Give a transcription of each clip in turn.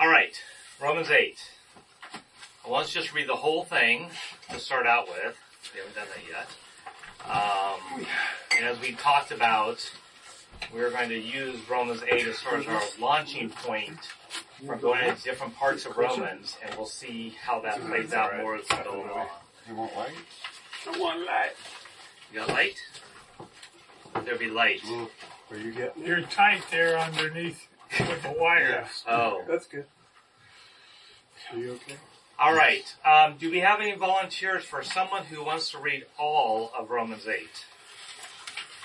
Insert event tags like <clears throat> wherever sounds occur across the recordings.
All right, Romans 8. Well, let's just read the whole thing to start out with. We haven't done that yet. Um, and as we talked about, we're going to use Romans 8 as sort of our launching point for going into different parts of Romans, and we'll see how that plays out more as we go along. You want light? I want light. You got light? There be light. Where you getting? You're tight there underneath with the wires. Oh. That's good. Are you okay? All right. Um, do we have any volunteers for someone who wants to read all of Romans 8?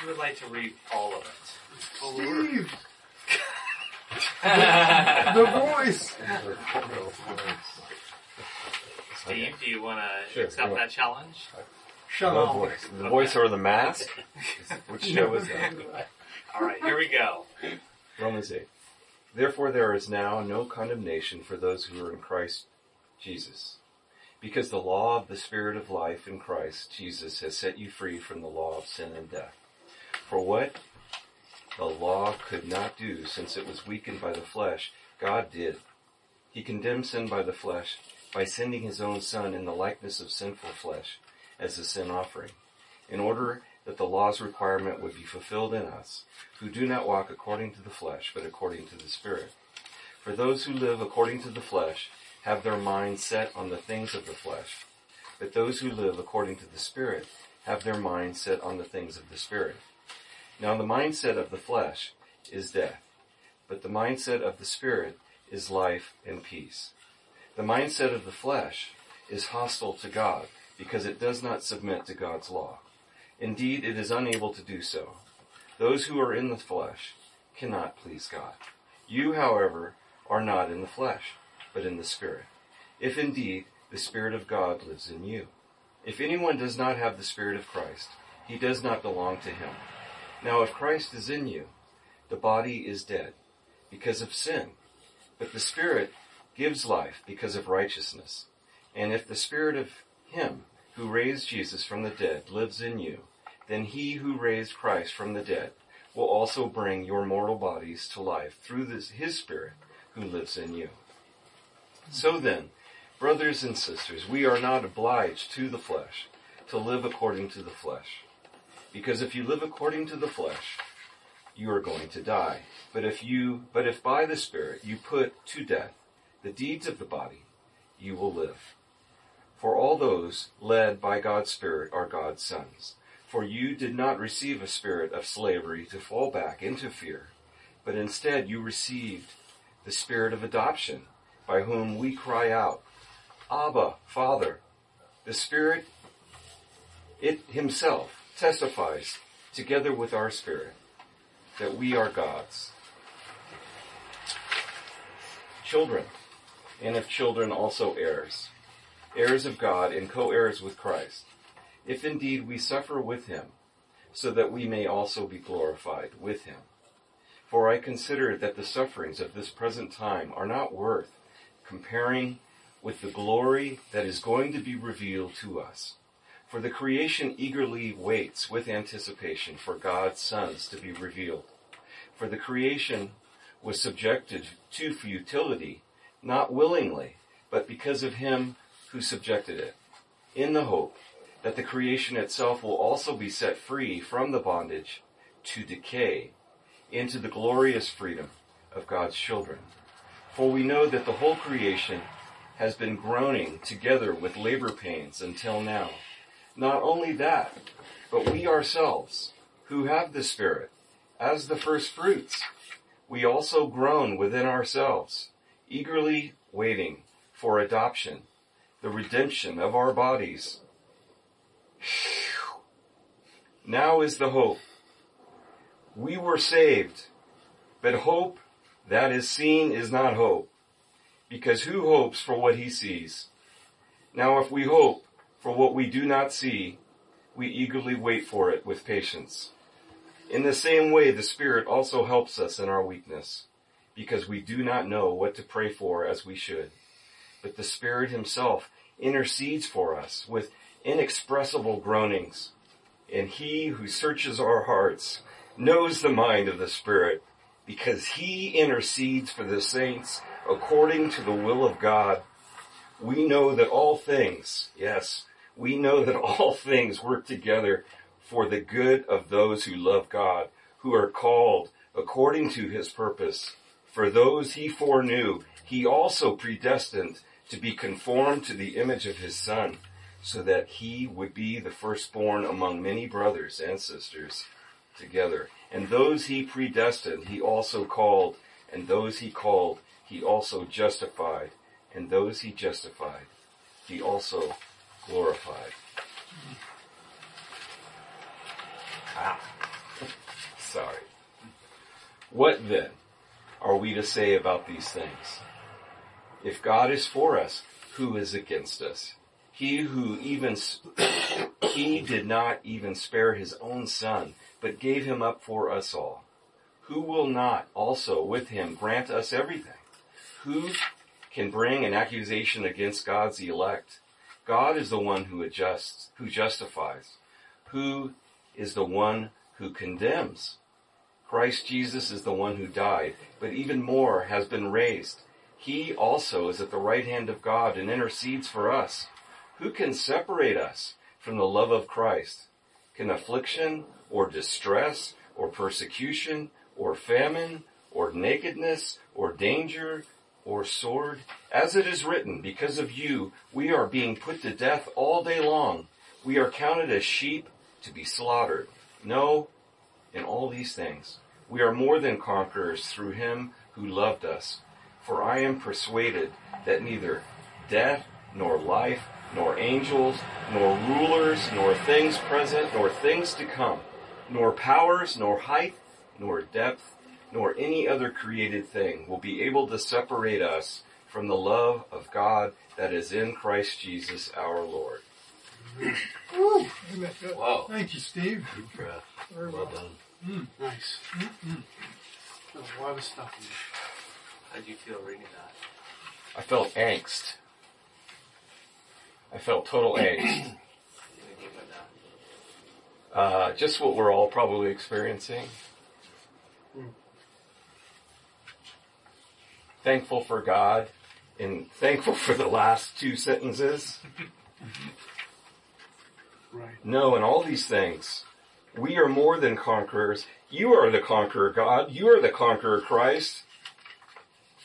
Who would like to read all of it? Steve! <laughs> the voice! Steve, do you want to Sure, accept go that challenge? Shut The up. voice. The voice or the mask? <laughs> Which show is that? All right, here we go. Romans 8. Therefore there is now no condemnation for those who are in Christ Jesus. Because the law of the Spirit of life in Christ Jesus has set you free from the law of sin and death. For what the law could not do since it was weakened by the flesh, God did. He condemned sin by the flesh by sending his own son in the likeness of sinful flesh as a sin offering, in order that the law's requirement would be fulfilled in us, who do not walk according to the flesh, but according to the Spirit. For those who live according to the flesh have their mind set on the things of the flesh, but those who live according to the Spirit have their mind set on the things of the Spirit. Now the mindset of the flesh is death, but the mindset of the Spirit is life and peace. The mindset of the flesh is hostile to God because it does not submit to God's law. Indeed, it is unable to do so. Those who are in the flesh cannot please God. You, however, are not in the flesh, but in the Spirit. If indeed the Spirit of God lives in you. If anyone does not have the Spirit of Christ, he does not belong to him. Now if Christ is in you, the body is dead because of sin, but the Spirit gives life because of righteousness. And if the Spirit of Him who raised Jesus from the dead lives in you, then He who raised Christ from the dead will also bring your mortal bodies to life through this, His Spirit who lives in you. So then, brothers and sisters, we are not obliged to the flesh to live according to the flesh. Because if you live according to the flesh, you are going to die. But if you, but if by the Spirit you put to death the deeds of the body, you will live. For all those led by God's Spirit are God's sons. For you did not receive a spirit of slavery to fall back into fear, but instead you received the spirit of adoption, by whom we cry out, Abba, Father. The Spirit, it himself testifies together with our spirit that we are God's. Children, and if children also heirs, heirs of God and co-heirs with Christ, if indeed we suffer with him, so that we may also be glorified with him. For I consider that the sufferings of this present time are not worth comparing with the glory that is going to be revealed to us. For the creation eagerly waits with anticipation for God's sons to be revealed. For the creation was subjected to futility, not willingly, but because of him who subjected it, in the hope that the creation itself will also be set free from the bondage to decay into the glorious freedom of God's children. For we know that the whole creation has been groaning together with labor pains until now. Not only that, but we ourselves, who have the Spirit, as the first fruits, we also groan within ourselves, eagerly waiting for adoption, the redemption of our bodies. Now is the hope. We were saved, but hope that is seen is not hope, because who hopes for what he sees? Now if we hope for what we do not see, we eagerly wait for it with patience. In the same way, the Spirit also helps us in our weakness, because we do not know what to pray for as we should. But the Spirit Himself intercedes for us with inexpressible groanings. And He who searches our hearts knows the mind of the Spirit, because He intercedes for the saints according to the will of God, we know that all things, yes, we know that all <laughs> things work together for the good of those who love God, who are called according to his purpose. For those he foreknew, he also predestined to be conformed to the image of his son, so that he would be the firstborn among many brothers and sisters together. And those he predestined, he also called, and those he called, he also justified, and those he justified, he also glorified. Ah, sorry. What then are we to say about these things? If God is for us, who is against us? He who even, <coughs> he did not even spare his own son, but gave him up for us all. Who will not also with him grant us everything? Who can bring an accusation against God's elect? God is the one who adjusts, who justifies. Who is the one who condemns? Christ Jesus is the one who died, but even more has been raised. He also is at the right hand of God and intercedes for us. Who can separate us from the love of Christ? Can affliction or distress or persecution or famine or nakedness or danger or sword? As it is written, because of you, we are being put to death all day long. We are counted as sheep to be slaughtered. No, in all these things, we are more than conquerors through him who loved us. For I am persuaded that neither death, nor life, nor angels, nor rulers, nor things present, nor things to come, nor powers, nor height, nor depth, nor any other created thing will be able to separate us from the love of God that is in Christ Jesus our Lord. Woo. Whoa. Thank you, Steve. Deep breath. Very Well well. done. Mm. Nice. There's a lot of stuff in there. How did you feel reading that? I felt angst. I felt total <clears throat> angst. What do you mean by that? Uh, just what we're all probably experiencing. Thankful for God and thankful for the last two sentences. <laughs> Right. No, and all these things, we are more than conquerors. You are the conqueror, God. You are the conqueror, Christ.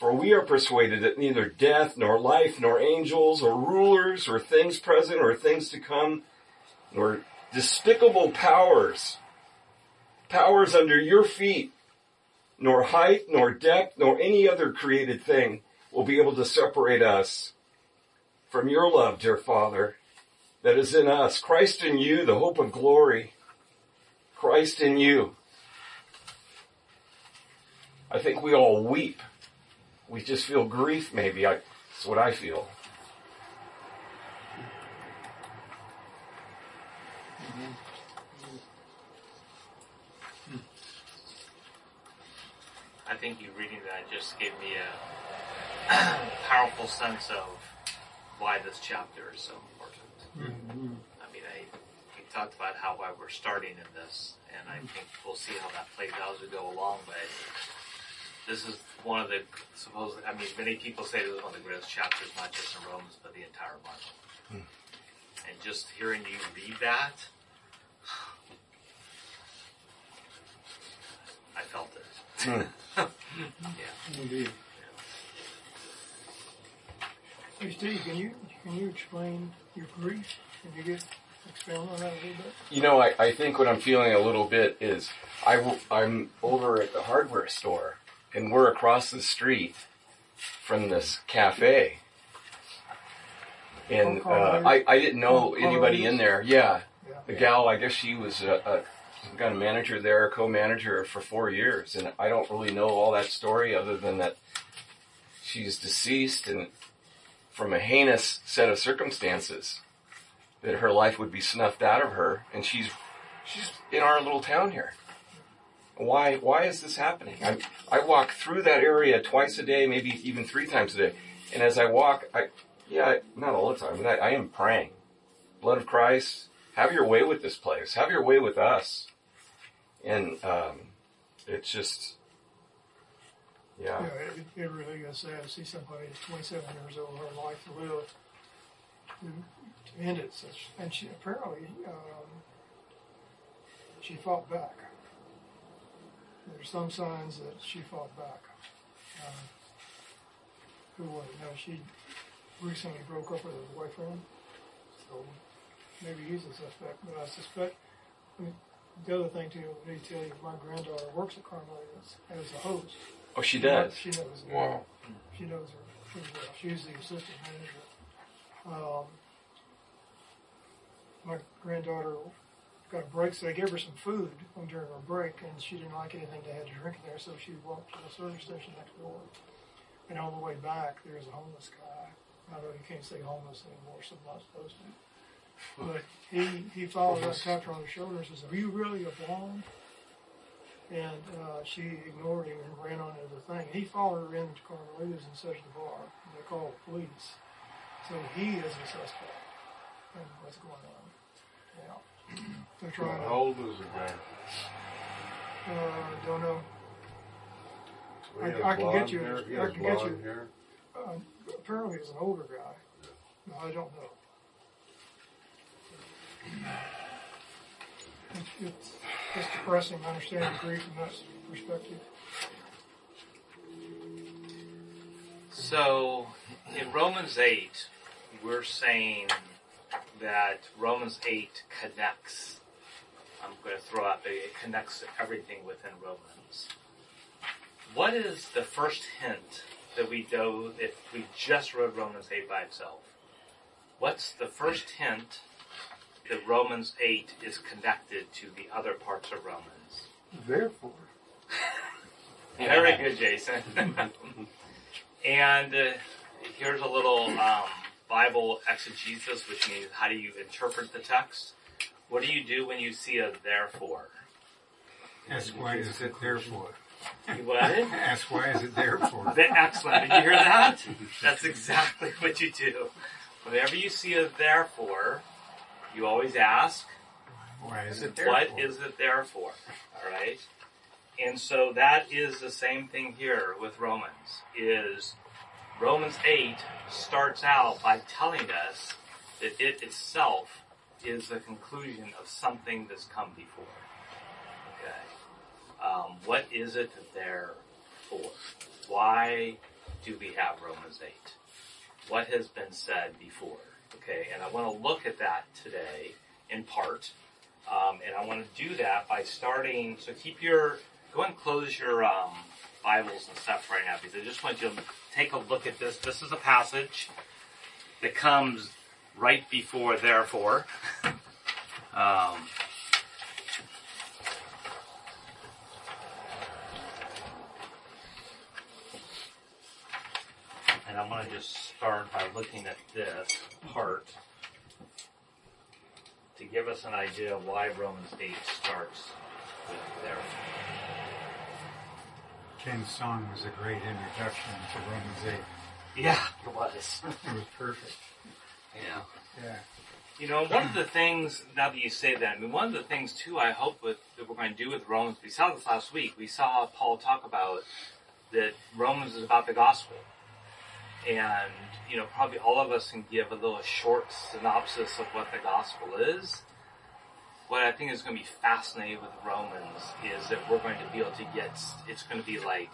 For we are persuaded that neither death, nor life, nor angels, or rulers, or things present, or things to come, nor despicable powers, powers under your feet, nor height, nor depth, nor any other created thing will be able to separate us from your love, dear Father, that is in us. Christ in you, the hope of glory. Christ in you. I think we all weep. We just feel grief maybe. I, that's what I feel. I think you reading that just gave me a <clears throat> powerful sense of why this chapter is so important. Mm-hmm. I mean, I we talked about how why we're starting in this, and I mm-hmm. think we'll see how that plays out as we go along. But this is one of the supposed. I mean, many people say this is one of the greatest chapters, not just in Romans, but the entire Bible. Hmm. And just hearing you read that, I felt it. <laughs> yeah. Indeed. Hey Steve, can you can you explain your grief? Can you get expand on that a little bit? You know, I, I think what I'm feeling a little bit is I, w- I'm over at the hardware store and we're across the street from this cafe. And uh, I, I didn't know anybody in there. Yeah, Yeah. the gal, I guess she was a, a some kind of manager there, a co-manager for four years, and I don't really know all that story other than that she's deceased and from a heinous set of circumstances that her life would be snuffed out of her, and she's she's in our little town here. Why why is this happening? I I walk through that area twice a day, maybe even three times a day, and as I walk, I yeah, not all the time, but I, I am praying. Blood of Christ, have your way with this place. Have your way with us. And um, it's just, Yeah. Know, it, really is sad to see somebody that's 27 years old, her life to live, to, to end it. Such, and she apparently um, she fought back. There's some signs that she fought back. Um, who was it? No, she recently broke up with her boyfriend, so maybe he's a suspect. But I suspect. I mean, the other thing too, let me tell you, my granddaughter works at Carmelitas as a host. Oh, she does. She knows. her. Wow. She knows her pretty well. She's the assistant manager. Um, my granddaughter got a break, so they gave her some food during her break, and she didn't like anything they had to drink in there, so she walked to the service station next door. And on the way back, there's a homeless guy. I know you can't say homeless anymore, so I'm not supposed to. But he, he followed her, tapped her on the shoulder, and says, "Are you really a blonde?" And uh, she ignored him and ran on into the thing. He followed her into Carmelitas and searched the bar. And they called the police. So he is a suspect in what's going on. Yeah. They're trying How old is the guy? to, uh, don't know. He I- has I can get you- hair? He I has can get blonde you- hair? Uh, apparently he's an older guy. No, I don't know. It's, it's, it's depressing. I understand the grief from that perspective. So, in Romans 8, we're saying that Romans 8 connects. I'm going to throw out, it connects everything within Romans. What is the first hint that we know if we just read Romans 8 by itself? What's the first hint that Romans 8 is connected to the other parts of Romans? Therefore, <laughs> Very good, Jason. <laughs> and uh, here's a little um, Bible exegesis, which means how do you interpret the text? What do you do when you see a therefore? Ask why is it there for? What? Ask why is it there for? Excellent. Did you hear that? That's exactly what you do. Whenever you see a therefore, you always ask, Why is it there What for? is it there for? All right. And so that is the same thing here with Romans. Is Romans 8 starts out by telling us that it itself is the conclusion of something that's come before. Okay. Um, what is it there for? Why do we have Romans 8? What has been said before? Okay, and I want to look at that today in part. Um, and I want to do that by starting, so keep your, go and close your um, Bibles and stuff right now because I just want you to take a look at this. This is a passage that comes right before therefore. um, and I'm going to just start by looking at this part to give us an idea of why Romans 8 starts with therefore. Ken's song was a great introduction to Romans 8. Yeah, it was. <laughs> It was perfect. Yeah. Yeah. You know, one of the things, now that you say that, I mean, one of the things too I hope with, that we're going to do with Romans, we saw this last week, we saw Paul talk about that Romans is about the gospel. And, you know, probably all of us can give a little short synopsis of what the gospel is. What I think is going to be fascinating with Romans is that we're going to be able to get, it's going to be like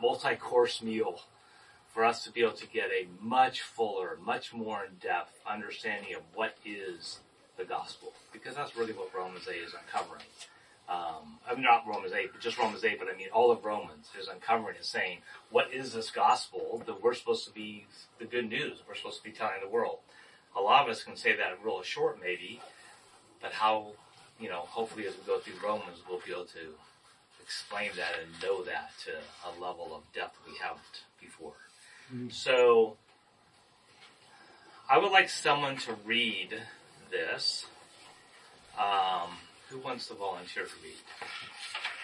multi-course meal for us to be able to get a much fuller, much more in-depth understanding of what is the gospel. Because that's really what Romans 8 is uncovering. Um, I mean, not Romans 8, but just Romans 8, but I mean all of Romans is uncovering and saying, what is this gospel that we're supposed to be, the good news we're supposed to be telling the world? A lot of us can say that real short maybe, but how, you know, hopefully as we go through Romans, we'll be able to explain that and know that to a level of depth we haven't before. So, I would like someone to read this. Um, who wants to volunteer to read?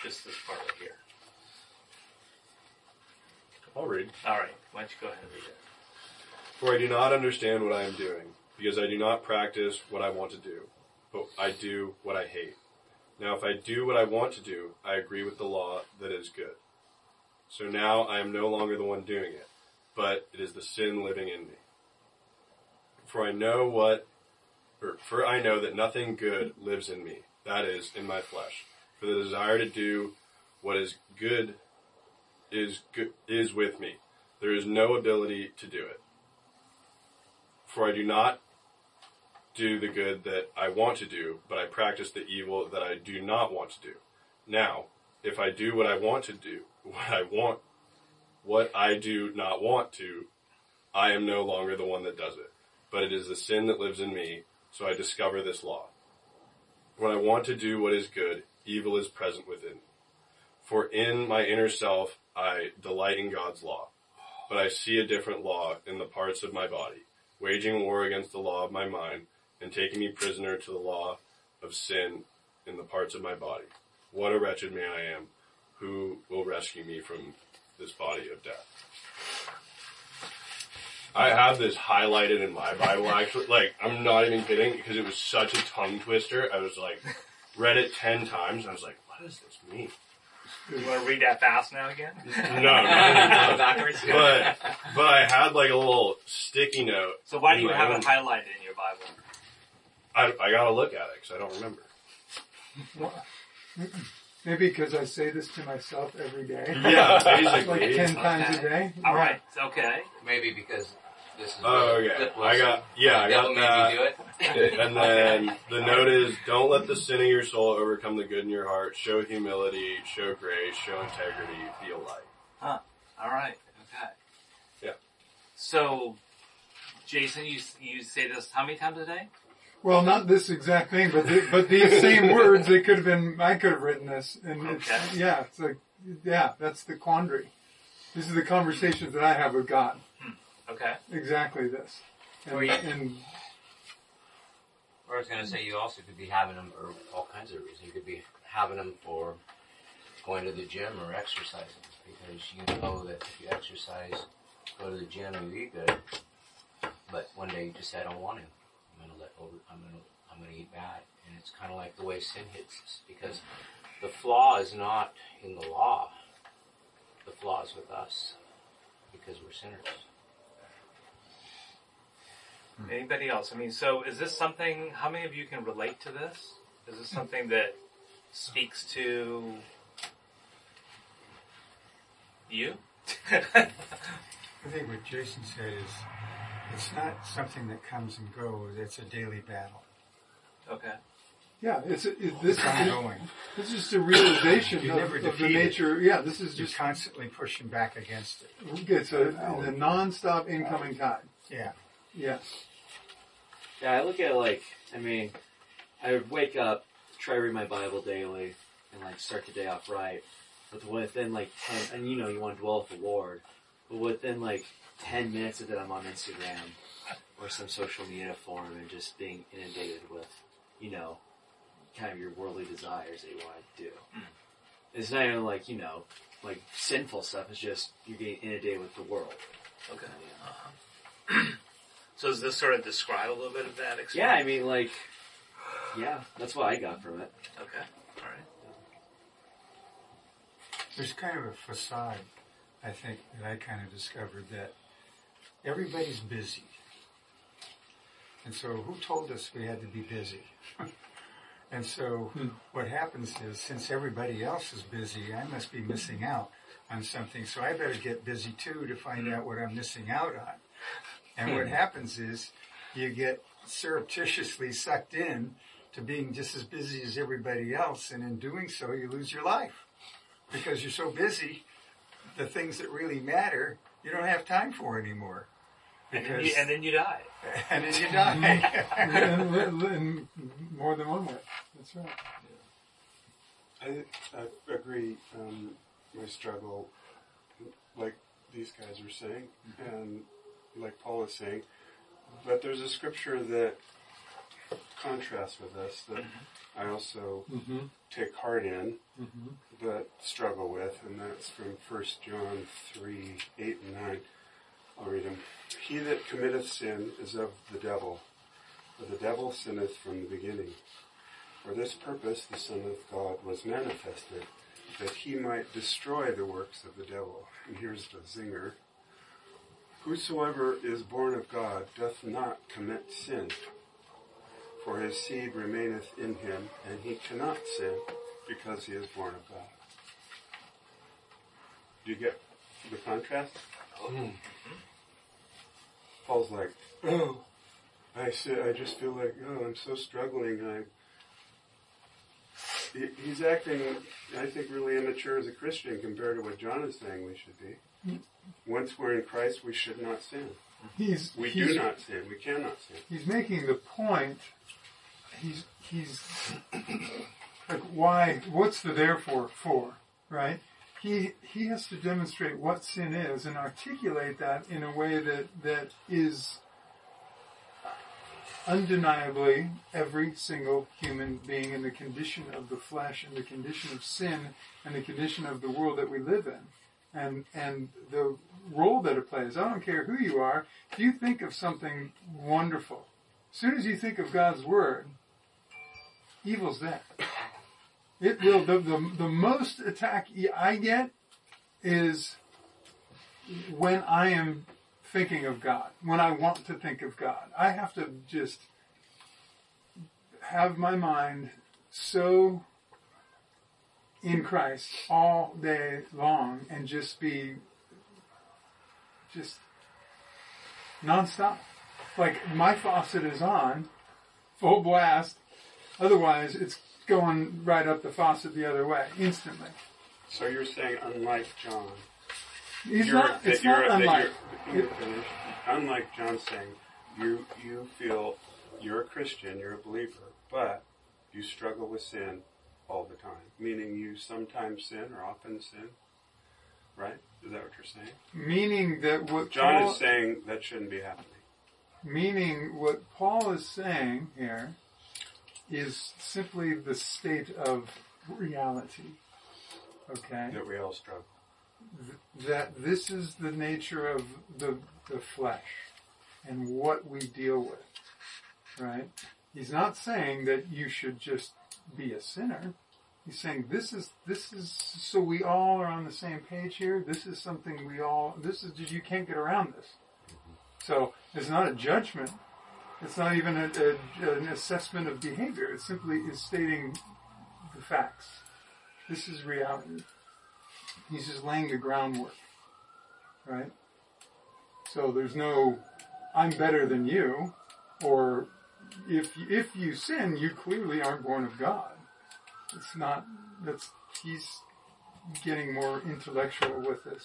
Just this part right here. I'll read. All right, why don't you go ahead and read it? For I do not understand what I am doing, because I do not practice what I want to do, but I do what I hate. Now if I do what I want to do, I agree with the law that is good. So now I am no longer the one doing it, but it is the sin living in me. For I know what, or for I know that nothing good lives in me, that is, in my flesh. For the desire to do what is good is good, is with me. There is no ability to do it. For I do not do the good that I want to do, but I practice the evil that I do not want to do. Now, if I do what I want to do, <laughs> what I want, what I do not want to, I am no longer the one that does it, but it is the sin that lives in me, so I discover this law. When I want to do what is good, evil is present within. me. For in my inner self, I delight in God's law, but I see a different law in the parts of my body, waging war against the law of my mind and taking me prisoner to the law of sin in the parts of my body. What a wretched man I am. Who will rescue me from this body of death? I have this highlighted in my Bible <laughs> actually. Like, I'm not even kidding because it was such a tongue twister. I was like, read it ten times and I was like, what does this mean? You want to read that fast now again? No, not <laughs> Backwards. but but I had like a little sticky note. so why do you have own- it highlighted in your Bible? I, I gotta look at it because I don't remember. Maybe because I say this to myself every day. <laughs> Yeah, like basically. ten times a day. All right, okay. Maybe because this is. Oh, where okay. Flip I Wilson- got yeah, I the devil got made that. you do it. <laughs> And then <laughs> the note is, don't let the sin of your soul overcome the good in your heart. Show humility, show grace, show integrity, feel light. Huh, All right, okay. Yeah. So, Jason, you you say this how many times a day? Well, not this exact thing, but the, but these same <laughs> words. It could have been. I could have written this, and it's, yeah, it's like yeah, that's the quandary. This is the conversations that I have with God. Hmm. Okay. Exactly this, and, Or you- and Or I was going to say you also could be having them for all kinds of reasons. You could be having them for going to the gym or exercising because you know that if you exercise, go to the gym, you eat good. But one day you just say, I don't want to. I'm going to let over. I'm going to. I'm going to eat bad, and it's kind of like the way sin hits us because the flaw is not in the law. The flaw is with us because we're sinners. Hmm. Anybody else? I mean, so is this something? How many of you can relate to this? Is this something that speaks to you? <laughs> I think what Jason said is, it's not something that comes and goes. It's a daily battle. okay. yeah, it's it, this. It's ongoing. This is just a realization You of, never of the defeat it. nature. Yeah, this is You're just constantly pushing back against it. it's a, a non-stop incoming tide. Yeah. Yes. Yeah, I look at it like, I mean, I would wake up, try to read my Bible daily, and like start the day off right. But within like 10, and you know you want to dwell with the Lord, but within like 10 minutes of it, I'm on Instagram or some social media forum and just being inundated with, you know, kind of your worldly desires that you want to do. Hmm. It's not even like, you know, like sinful stuff, it's just you're getting inundated with the world. Okay. <clears throat> So does this sort of describe a little bit of that experience? Yeah, I mean, like, yeah, that's what I got from it. Okay. All right. There's kind of a facade, I think, that I kind of discovered that everybody's busy. And so who told us we had to be busy? <laughs> and so hmm. what happens is since everybody else is busy, I must be missing out on something. So I better get busy too to find out what I'm missing out on. And what hmm. happens is you get surreptitiously sucked in to being just as busy as everybody else. And in doing so, you lose your life because you're so busy, the things that really matter, you don't have time for anymore. And then, you, and then you die. <laughs> and then you die. in, in- in more than one way. That's right. I, I agree. Um, my struggle, like these guys were saying, and like Paul is saying, but there's a scripture that contrasts with this that I also Mm-hmm. take heart in, Mm-hmm. but struggle with, and that's from 1 John 3, 8 and 9. I'll read them. He that committeth sin is of the devil, for the devil sinneth from the beginning. For this purpose the Son of God was manifested, that he might destroy the works of the devil. And here's the zinger. Whosoever is born of God doth not commit sin, for his seed remaineth in him, and he cannot sin because he is born of God. Do you get the contrast? Mm-hmm. Paul's like, oh, <clears throat> I I just feel like, oh, I'm so struggling. I. He- He's acting, I think, really immature as a Christian compared to what John is saying we should be. Mm-hmm. Once we're in Christ, we should not sin. He's We he's, do not sin. We cannot sin. he's making the point. He's he's like why? What's the therefore for? Right? He he has to demonstrate what sin is and articulate that in a way that that is undeniably every single human being in the condition of the flesh and the condition of sin and the condition of the world that we live in and and the role that it plays. I don't care who you are. If you think of something wonderful, as soon as you think of God's word, evil's there. It will. The the, the most attack I get is when I am thinking of God. When I want to think of God, I have to just have my mind so in Christ all day long and just be just nonstop. Like my faucet is on, full blast. Otherwise, it's going right up the faucet the other way instantly. So you're saying, unlike John, He's you're, not. It's not unlike. you're, unlike John saying, you you feel you're a Christian, you're a believer, but you struggle with sin all the time. Meaning you sometimes sin or often sin. Right? Is that what you're saying? Meaning that what John Paul, is saying that shouldn't be happening. meaning what Paul is saying here is simply the state of reality. Okay. That we all struggle. that this is the nature of the, the flesh and what we deal with, right? He's not saying that you should just be a sinner. He's saying this is this is so we all are on the same page here. This is something we all. This is just you can't get around this. Mm-hmm. So it's not a judgment. It's not even a, a, an assessment of behavior. It simply is stating the facts. This is reality. He's just laying the groundwork, right? So there's no, I'm better than you, or if if you sin, you clearly aren't born of God. It's not. That's he's getting more intellectual with this.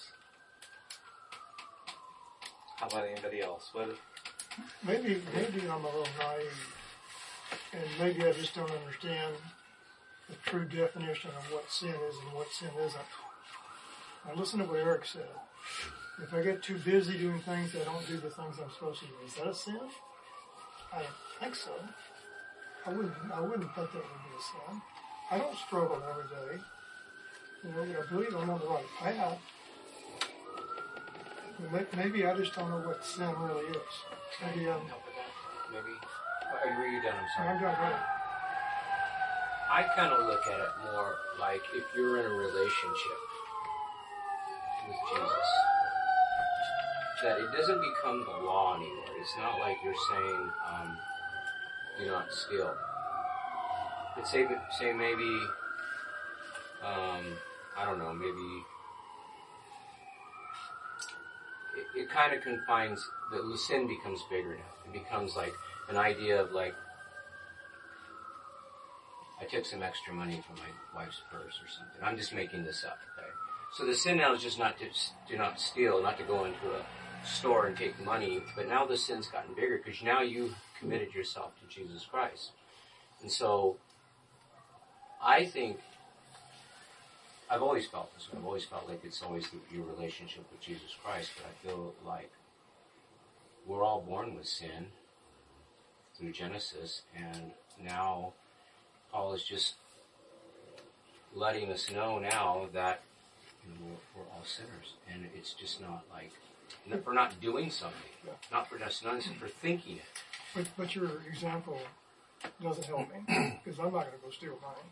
How about anybody else? What? Maybe, maybe I'm a little naive, and maybe I just don't understand the true definition of what sin is and what sin isn't. Now listen to what Eric said. If I get too busy doing things, I don't do the things I'm supposed to do. Is that a sin? I don't think so. I wouldn't. I wouldn't think that would be a sin. I don't struggle every day. You know, I believe I'm on the right path. May- Maybe I just don't know what sin really is. Maybe I'm. help with that? Maybe. Are were you done? I'm sorry. I'm right. I kind of look at it more like if you're in a relationship with Jesus, that it doesn't become the law anymore. It's not like you're saying, um, do not steal. But say, say maybe, um, I don't know, maybe it, it kind of confines, the sin becomes bigger now. It becomes like an idea of like, I took some extra money from my wife's purse or something. I'm just making this up, okay? So the sin now is just not to do not steal, not to go into a store and take money, but now the sin's gotten bigger because now you committed yourself to Jesus Christ. And so I think I've always felt this way. I've always felt like it's always the, your relationship with Jesus Christ, but I feel like we're all born with sin through Genesis, and now Paul is just letting us know now that you know, we're, we're all sinners, and it's just not like not for not doing something, not for just not for thinking it. But, but your example doesn't help me because I'm not going to go steal money.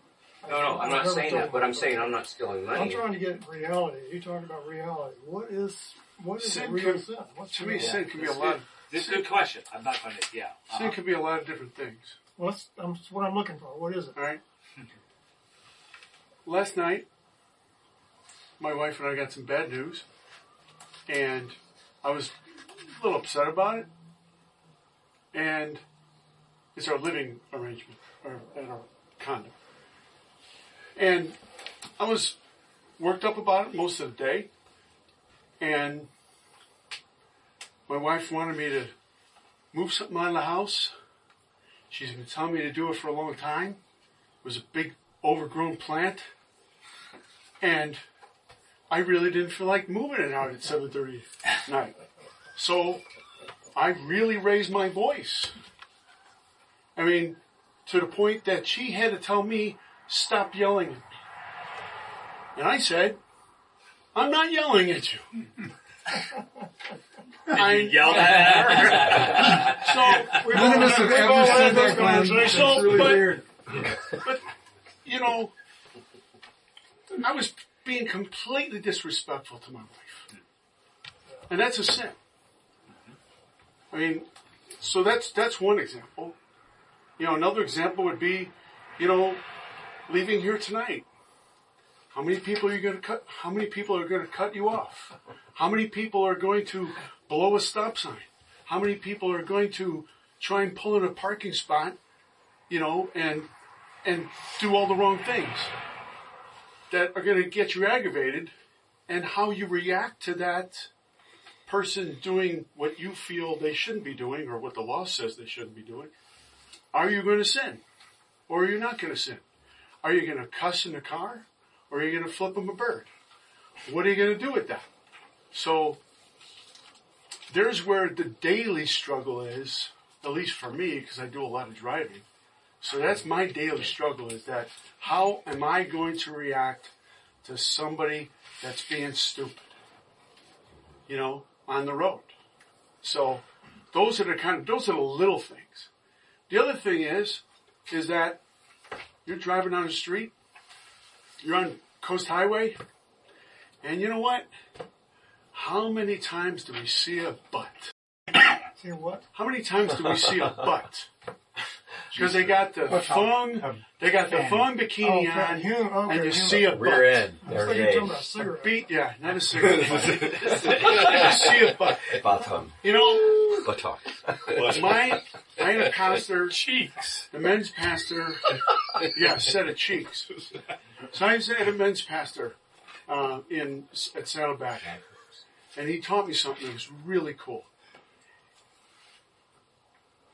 No, no, I'm not saying that, but. I'm saying I'm not stealing money. I'm trying to get reality. You talking about reality. What is what is a Sin real can- sin? What's To me, real? sin can be a lot. Of, This is a good question. I'm not going to. Yeah. sin Uh-huh. can be a lot of different things. Well, that's, um, that's what I'm looking for. What is it? All right. Last night, my wife and I got some bad news, and I was a little upset about it. And it's our living arrangement, or at our condo. And I was worked up about it most of the day, and my wife wanted me to move something out of the house. She's been telling me to do it for a long time. It was a big overgrown plant. And I really didn't feel like moving it out at 7.30 at night. So I really raised my voice. I mean, to the point that she had to tell me, stop yelling at me. And I said, I'm not yelling at you. <laughs> I Yelled at her. so None of us have We've all had said those that, Glenn. It's conversations. really But- weird. but you know, I was being completely disrespectful to my wife, and that's a sin. I mean, so that's that's one example. You know, another example would be, you know, leaving here tonight. How many people are you going to cut? How many people are going to cut you off? How many people are going to blow a stop sign? How many people are going to try and pull in a parking spot? You know, and and do all the wrong things that are going to get you aggravated and how you react to that person doing what you feel they shouldn't be doing or what the law says they shouldn't be doing. Are you going to sin or are you not going to sin? Are you going to cuss in the car or are you going to flip them a bird? What are you going to do with that? So there's where the daily struggle is, at least for me, because I do a lot of driving. So that's my daily struggle is that how am I going to react to somebody that's being stupid? You know, on the road. So those are the kind of, those are the little things. The other thing is, is that you're driving down the street, you're on Coast Highway, and you know what? How many times do we see a butt? <coughs> See what? How many times do we see a butt? <laughs> Because they got the thong, um, they got the thong bikini Oh, on, hum- okay, oh, and you human. see a Rear butt. end. I was There thinking it you're talking about is. cigarette. Beat, yeah, not a <laughs> cigarette. you see a butt. Bottom. You know, Buttock. my, I had a <laughs> pastor, Cheeks. the men's pastor, yeah, set of cheeks. So I had a men's pastor uh, in at Saddleback, and he taught me something that was really cool.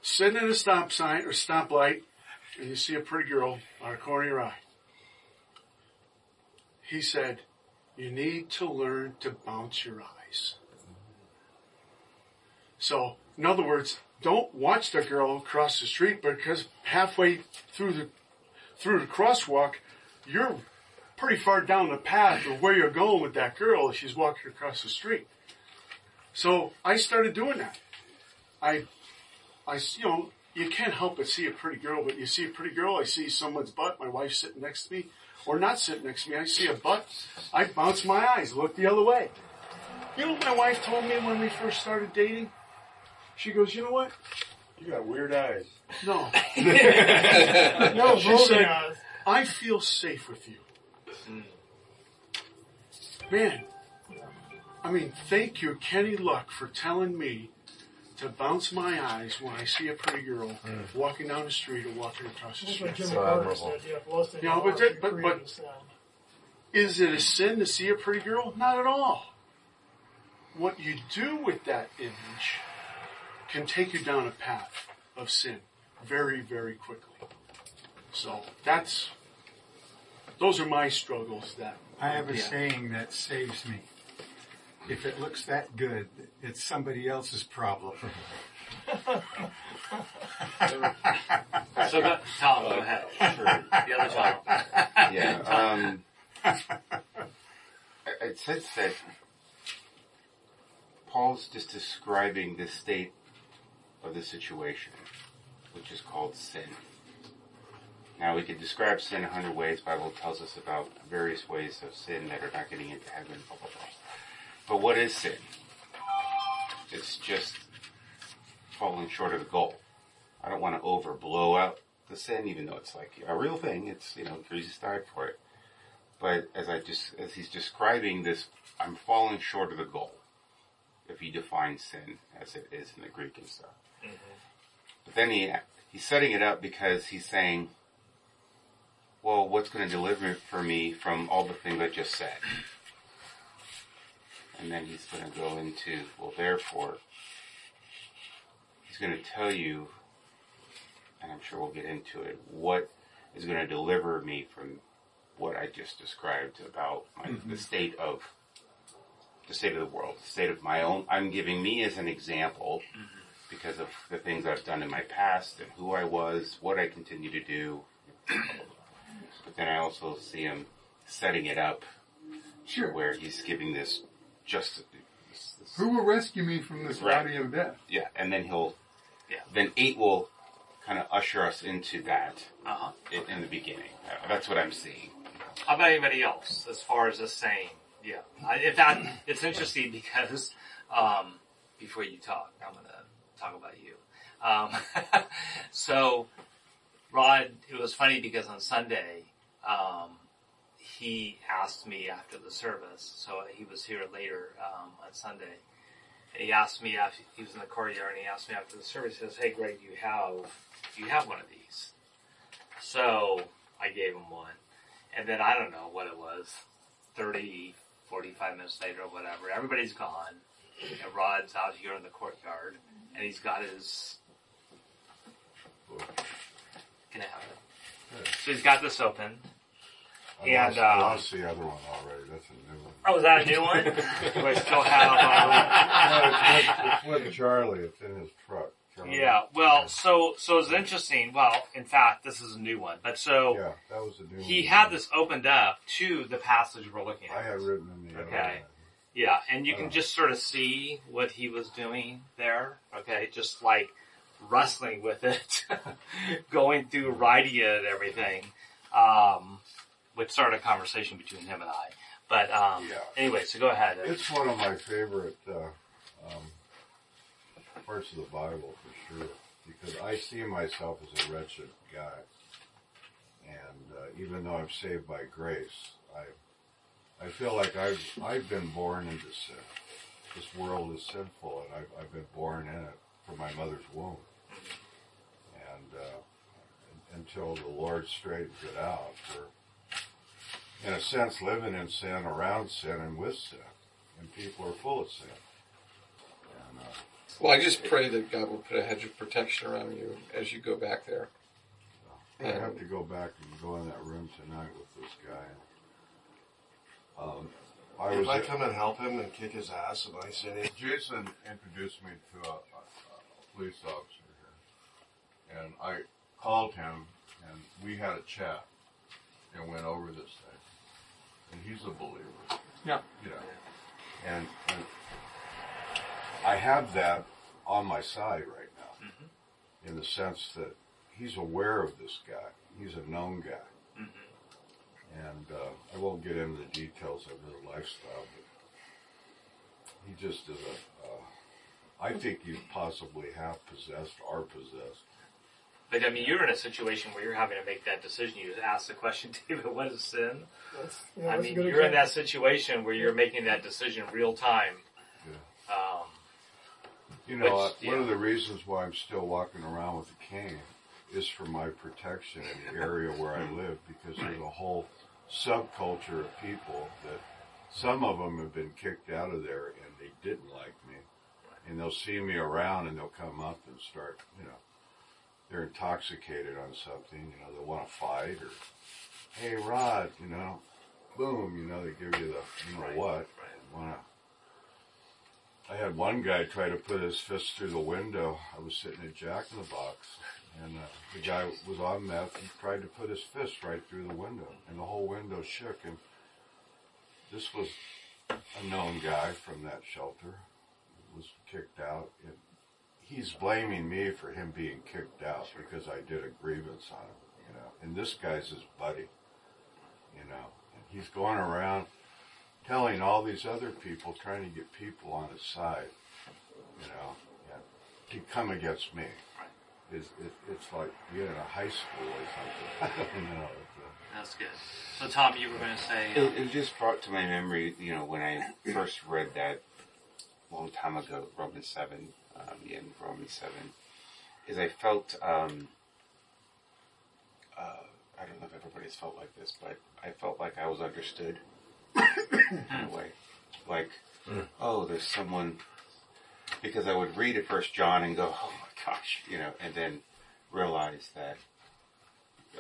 Sitting at a stop sign or stoplight, and you see a pretty girl on a corner of your eye. He said, "You need to learn to bounce your eyes." So, in other words, don't watch the girl cross the street because halfway through the through the crosswalk, you're pretty far down the path of where you're going with that girl if she's walking across the street. So I started doing that. I, I, you know, you can't help but see a pretty girl, but you see a pretty girl, I see someone's butt, my wife's sitting next to me, or not sitting next to me, I see a butt, I bounce my eyes, look the other way. You know what my wife told me when we first started dating? She goes, you know what? You got weird eyes. No. <laughs> <laughs> No, She said- I feel safe with you. Man, I mean, thank you, Kenny Luck, for telling me to bounce my eyes when I see a pretty girl mm. walking down the street or walking across the That's street. what Jimmy So Carter said. Yeah, lust in but that- but- but- Is it a sin to see a pretty girl? Not at all. What you do with that image can take you down a path of sin very, very quickly. So that's, those are my struggles that I have a Yeah. saying that saves me. If it looks that good, it's somebody else's problem. <laughs> So go, Tom, go ahead. The other Tom. Yeah. Um, it says that Paul's just describing the state of the situation, which is called sin. Now we could describe sin a hundred ways. Bible tells us about various ways of sin that are not getting into heaven. Blah blah blah. But what is sin? It's just falling short of the goal. I don't want to overblow out the sin, even though it's like a real thing. It's you know Jesus died for it. But as I just as he's describing this, I'm falling short of the goal. If he defines sin as it is in the Greek and stuff. But then he he's setting it up because he's saying, well, what's going to deliver for me from all the things I just said? And then he's going to go into, well, therefore, he's going to tell you, and I'm sure we'll get into it, what is going to deliver me from what I just described about my, the mm-hmm. state of the state of the world, the state of my own. I'm giving me as an example mm-hmm. Because of the things I've done in my past and who I was, what I continue to do. But then I also see him setting it up Sure. where he's giving this just this, this, Who will rescue me from this Right. body of death? yeah, and then he'll Yeah. then eight will kind of usher us into that Uh-huh. in, in the beginning. Uh, That's what I'm seeing. How about anybody else as far as this saying? Yeah. I, in fact, it's interesting because, um, before you talk, I'm going to talk about you. Um, <laughs> so, Rod, it was funny because on Sunday, um, he asked me after the service, so he was here later um, on Sunday, and he asked me after he was in the courtyard, and he asked me after the service. He says, "Hey, Greg, you have you have one of these?" So I gave him one. And then I don't know what it was, 30, 45 minutes later or whatever. Everybody's gone. And Rod's out here in the courtyard and he's got his. Can I have it? So he's got this open. I And, lost, I um, lost the other one already. That's a new one. Oh, is that a new one? <laughs> Do I still have, No, it's, with, it's with Charlie. It's in his truck. uh, Charlie. yeah, well, so, so it's interesting. Well, in fact, this is a new one. But so, Yeah, that was the new one. he had this opened up to the passage we're looking at. I had written in the other Okay. one. Yeah, and you can Uh. just sort of see what he was doing there. Okay, just like wrestling with it, <laughs> going through writing it and everything, um, which started a conversation between him and I. But um, Yeah. anyway, so go ahead. It's one of my favorite uh, um, parts of the Bible for sure, because I see myself as a wretched guy, and uh, even though I'm saved by grace, I feel like I've I've been born into sin. This world is sinful, and I've, I've been born in it from my mother's womb, and uh, until the Lord straightens it out, we're in a sense living in sin, around sin, and with sin and people are full of sin. And, uh, Well, I just pray that God will put a hedge of protection around you as you go back there. I have to go back and go in that room tonight with this guy. Um, I if was. I come and help him and kick his ass, and I say, Jason introduced me to a, a, a police officer here, and I called him, and we had a chat, and went over this thing, and he's a believer. Yeah. You know, and, and I have that on my side right now, in the sense that he's aware of this guy. He's a known guy. And uh, I won't get into the details of his lifestyle, but he just is a. Uh, I think you possibly have possessed or possessed. But I mean, you're in a situation where you're having to make that decision. You ask the question, <laughs> David, what is sin? That's, yeah, I mean, you're in that situation where you're making that decision real time. Um, You know, uh, Which, one of the reasons why I'm still walking around with a cane is for my protection in the area where I <laughs> live because there's a whole subculture of people that some of them have been kicked out of there and they didn't like me. And they'll see me around and they'll come up and start, you know, they're intoxicated on something, you know, they want to fight or, hey Rod, you know, boom, you know, they give you the, you know Right, what, want to I had one guy try to put his fist through the window. I was sitting at Jack in the Box, and uh, the guy was on meth. He tried to put his fist right through the window, and the whole window shook. And this was a known guy from that shelter. Was kicked out. And he's blaming me for him being kicked out because I did a grievance on him. You know, and this guy's his buddy. You know, and he's going around telling all these other people, trying to get people on his side. You know, to come against me. It's, it, it's like being in a high school or something. <laughs> you know, it's, uh, That's good. So Tom, you were going to say. It, it just brought to my memory, you know, when I first read that a long time ago, Romans 7, um, the end of Romans 7, is I felt, um, uh, I don't know if everybody's felt like this, but I felt like I was understood <coughs> in a way. Like, oh, there's someone, because I would read at First John and go, oh my gosh, you know, and then realize that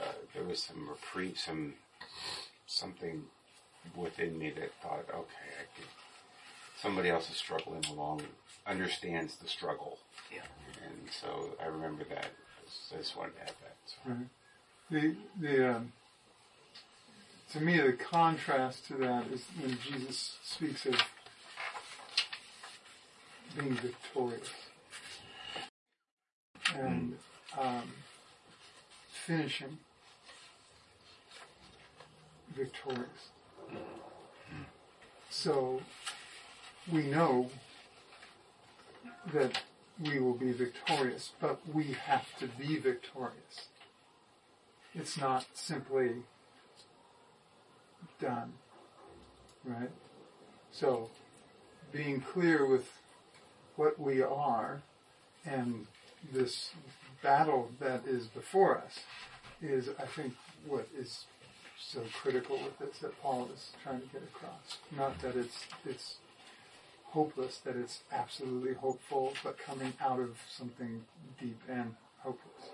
uh, there was some reprieve, some something within me that thought, okay, I can. Somebody else is struggling along, understands the struggle, Yeah. and so I remember that. So I just wanted to add that. So. Right. The the um, to me the contrast to that is when Jesus speaks of being victorious and um, finishing victorious. So we know that we will be victorious, but we have to be victorious. It's not simply done, right? So being clear with what we are and this battle that is before us is, I think, what is so critical with this that Paul is trying to get across. Not that it's it's hopeless, that it's absolutely hopeful, but coming out of something deep and hopeless.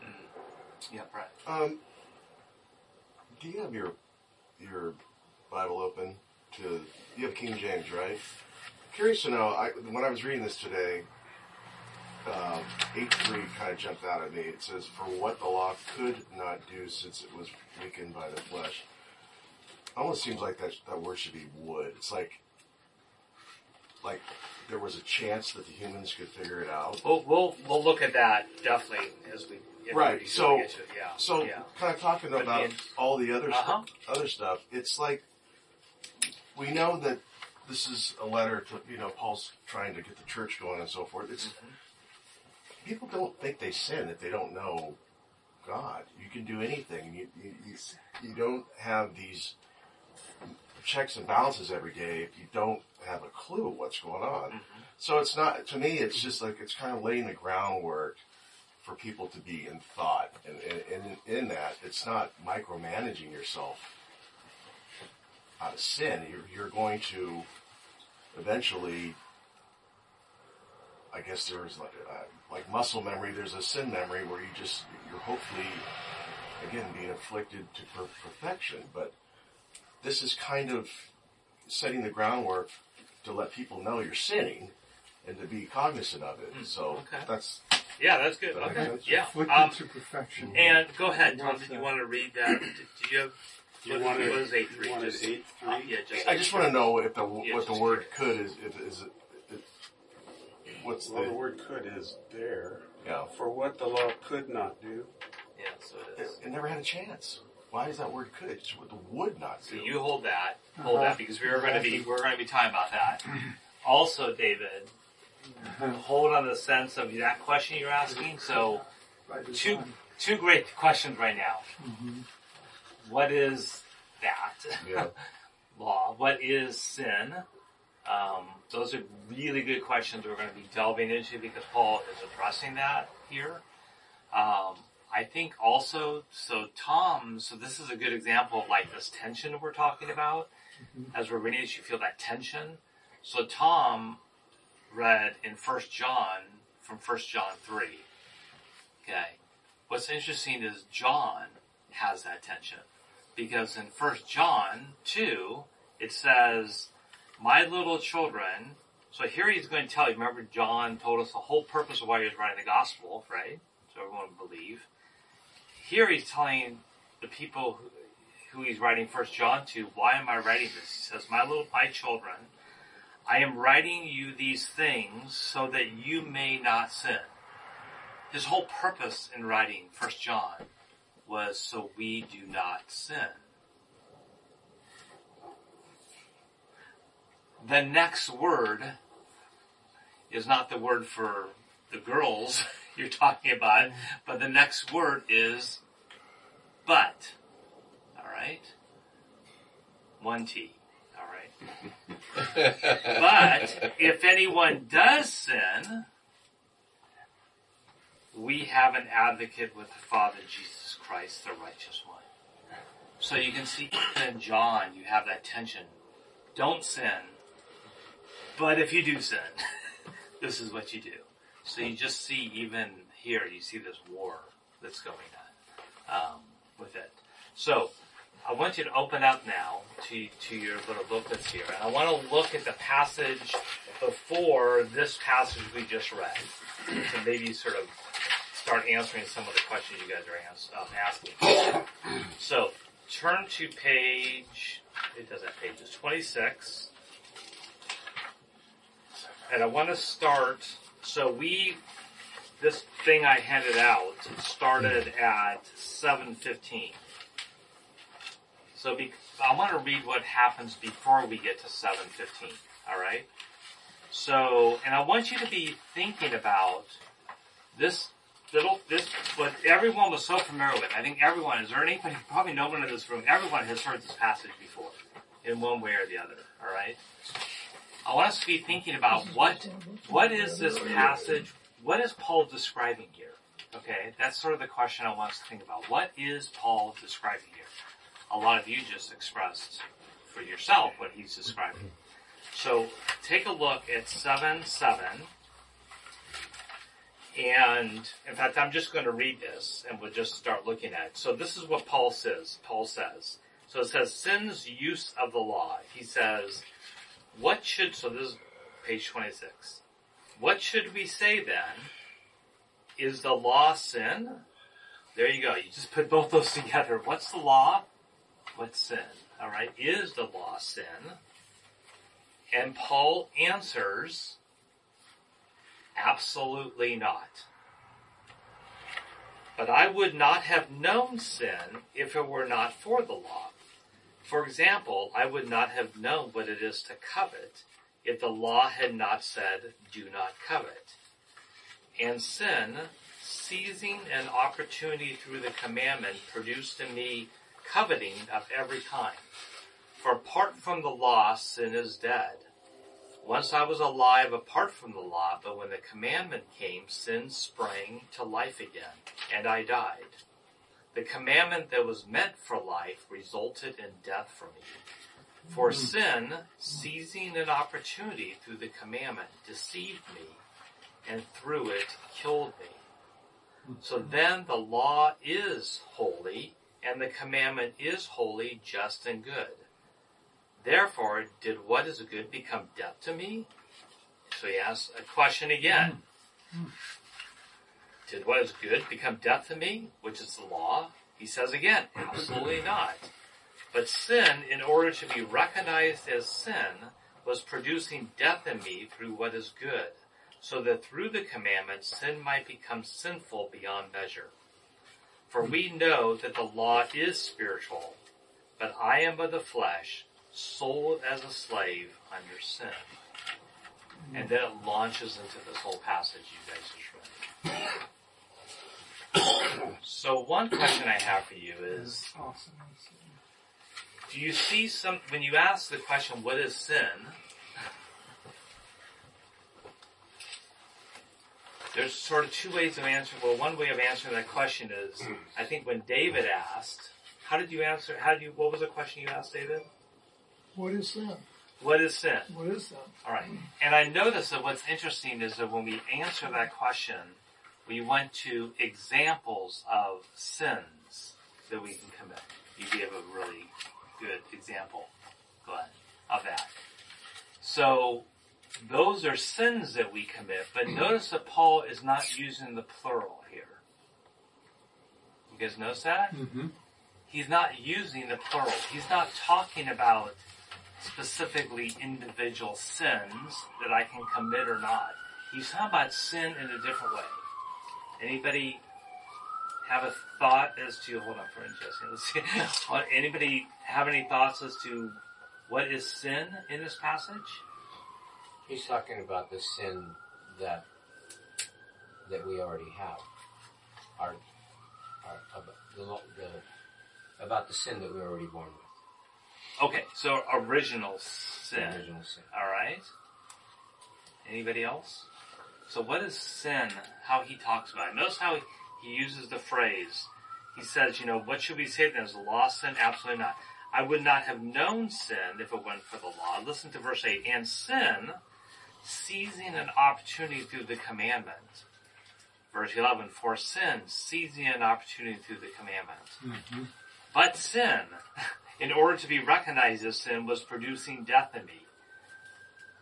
Yeah, Brett. Um, do you have your your Bible open to? You have King James, right? Curious to know. I, when I was reading this today, uh, eight three kind of jumped out at me. It says, "For what the law could not do, since it was weakened by the flesh." Almost seems like that that word should be would. It's like like there was a chance that the humans could figure it out. We'll, we'll, we'll look at that definitely as we if right. So, get to it. yeah. so yeah. kind of talking But about in- all the other Uh-huh. stuff, other stuff. It's like we know that this is a letter to you know Paul's trying to get the church going and so forth. It's Mm-hmm. People don't think they sin if they don't know God. You can do anything. You you, you, you don't have these checks and balances every day if you don't have a clue what's going on. Mm-hmm. So it's not to me. It's just like it's kind of laying the groundwork for people to be in thought, and, and, and in that, it's not micromanaging yourself out of sin. You're, you're going to eventually, I guess there's like uh, like muscle memory. There's a sin memory where you just you're hopefully again being afflicted to per- perfection. But this is kind of setting the groundwork to let people know you're sinning and to be cognizant of it. So Okay. that's Yeah, that's good. That Okay. sense? Yeah. Afflicted Um, to perfection. and go ahead, Tom. What's Did you want to read that? Did <coughs> do you have? You what, wanted- what is eight you three? wanted Just eight uh, three? yeah, just I just want to know if the Yeah, what the word could is if is it, it what's Well, the the word could is there. yeah For what the law could not do. Yeah, so it it, is. it never had a chance. Why is that word could? It's what the would not So do. you hold that, hold Uh-huh. that, because we are going to be we're going to be talking about that. <laughs> Also, David, hold on the sense of that question you're asking. So, two design. two great questions right now. Mhm. What is that Yeah. <laughs> law? What is sin? Um, those are really good questions we're going to be delving into because Paul is addressing that here. Um, I think also, so Tom, so this is a good example of like this tension we're talking about. As we're reading this, you feel that tension. So Tom read in First John from First John three. Okay. What's interesting is John has that tension because in First John two it says, "My little children." So here he's going to tell you. Remember, John told us the whole purpose of why he was writing the gospel, right? So everyone would believe. Here he's telling the people who, who he's writing First John to, "Why am I writing this?" He says, "My little, my children." I am writing you these things so that you may not sin. His whole purpose in writing First John was so we do not sin. The next word is not the word for the girls <laughs> you're talking about, but the next word is but. Alright? One T. Alright? <laughs> but if anyone does sin, we have an advocate with the Father, Jesus Christ, the righteous one. So you can see in John, you have that tension. Don't sin, but if you do sin, <laughs> this is what you do. So you just see even here, you see this war that's going on um, with it. So I want you to open up now to, to your little book that's here. And I want to look at the passage before this passage we just read. To maybe sort of start answering some of the questions you guys are um, asking. So turn to page, it doesn't have pages, 26. And I want to start, so we, this thing I handed out started at 715. So be, I want to read what happens before we get to 715. All right. So, and I want you to be thinking about this little, this, what everyone was so familiar with. I think everyone, is there anybody, <laughs> probably no one in this room, everyone has heard this passage before in one way or the other. All right. I want us to be thinking about what, what is this passage, what is Paul describing here? Okay, that's sort of the question I want us to think about. What is Paul describing here? A lot of you just expressed for yourself what he's describing. So take a look at 7 7. And in fact, I'm just going to read this and we'll just start looking at it. So this is what Paul says. Paul says. So it says, sin's use of the law. He says, what should, so this is page 26. What should we say then? Is the law sin? There you go. You just put both those <laughs> together. What's the law? What's sin? Alright. Is the law sin? And Paul answers, absolutely not. But I would not have known sin if it were not for the law. For example, I would not have known what it is to covet if the law had not said, do not covet. And sin, seizing an opportunity through the commandment, produced in me coveting of every kind. For apart from the law, sin is dead. Once I was alive apart from the law, but when the commandment came, sin sprang to life again, and I died. The commandment that was meant for life resulted in death for me. For hmm. sin, seizing an opportunity through the commandment, deceived me, and through it killed me. So hmm. then the law is holy, and the commandment is holy, just, and good. Therefore, did what is good become death to me? So he asks a question again. Hmm. Did what is good become death to me, which is the law? He says again, absolutely <clears throat> not. But sin, in order to be recognized as sin, was producing death in me through what is good, so that through the commandment sin might become sinful beyond measure. For we know that the law is spiritual, but I am of the flesh, sold as a slave under sin. And then it launches into this whole passage you guys just read. So one question I have for you is, do you see some, when you ask the question, what is sin? There's sort of two ways of answering, well, one way of answering that question is, I think when David asked, how did you answer, how did you, what was the question you asked David? What is sin? What is sin? What is sin? Alright. And I noticed that what's interesting is that when we answer that question, we went to examples of sins that we can commit. You gave a really good example, Glenn, of that. So, those are sins that we commit, but <clears throat> notice that Paul is not using the plural here. You guys notice that? Mm-hmm. He's not using the plural. He's not talking about specifically individual sins that I can commit or not. He's talking about sin in a different way. Anybody have a thought as to hold on for a Jesse. Let's see. <laughs> Anybody have any thoughts as to what is sin in this passage? He's talking about the sin that that we already have. Our, our about the, the about the sin that we're already born with. Okay, so original sin. The original sin. All right. Anybody else? So what is sin? How he talks about it. Notice how he, uses the phrase. He says, you know, what should we say then? Is the law sin? Absolutely not. I would not have known sin if it weren't for the law. Listen to verse 8. And sin, seizing an opportunity through the commandment. Verse 11. For sin, seizing an opportunity through the commandment. Mm-hmm. But sin, <laughs> in order to be recognized as sin, was producing death in me.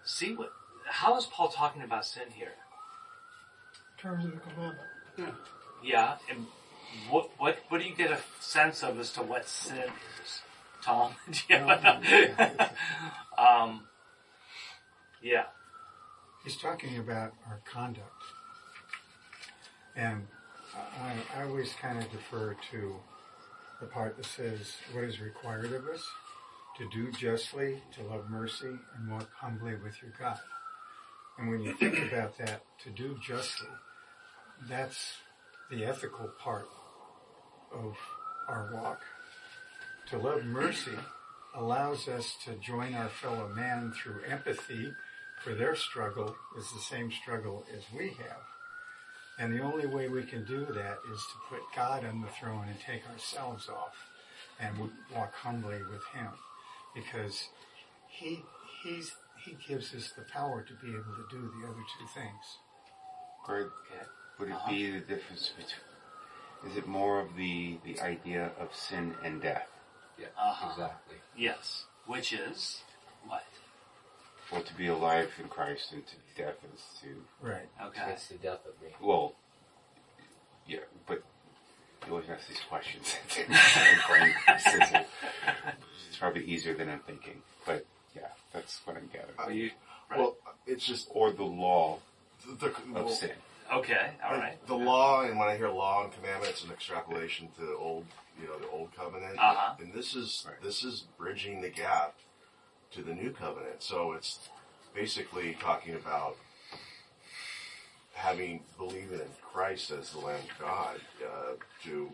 See what? How is Paul talking about sin here? In terms of the commandment. Yeah, and what what what do you get a sense of as to what sin is, Tom? <laughs> Do you have- <laughs> um, yeah. He's talking about our conduct. And I, I always kind of defer to the part that says what is required of us to do justly, to love mercy, and walk humbly with your God. And when you think about that, to do justly, that's the ethical part of our walk. To love mercy allows us to join our fellow man through empathy for their struggle is the same struggle as we have. And the only way we can do that is to put God on the throne and take ourselves off and walk humbly with Him because He, He's, He gives us the power to be able to do the other two things. Or would it be the difference between, is it more of the, the idea of sin and death? Yeah, Uh-huh. exactly. Yes. Which is what? Well, to be alive in Christ and to be death is to, Right. Okay. That's the death of me. well, yeah, but you always ask these questions. My brain sizzle. It's probably easier than I'm thinking, but yeah, that's what I'm gathering. Well, it's just or the law the, of well, sin. Okay. All right. The law, and when I hear law and commandment, it's an extrapolation to the old, you know, the old covenant. Uh-huh. And this is this is bridging the gap to the new covenant. So it's basically talking about having believing in Christ as the Lamb of God uh, to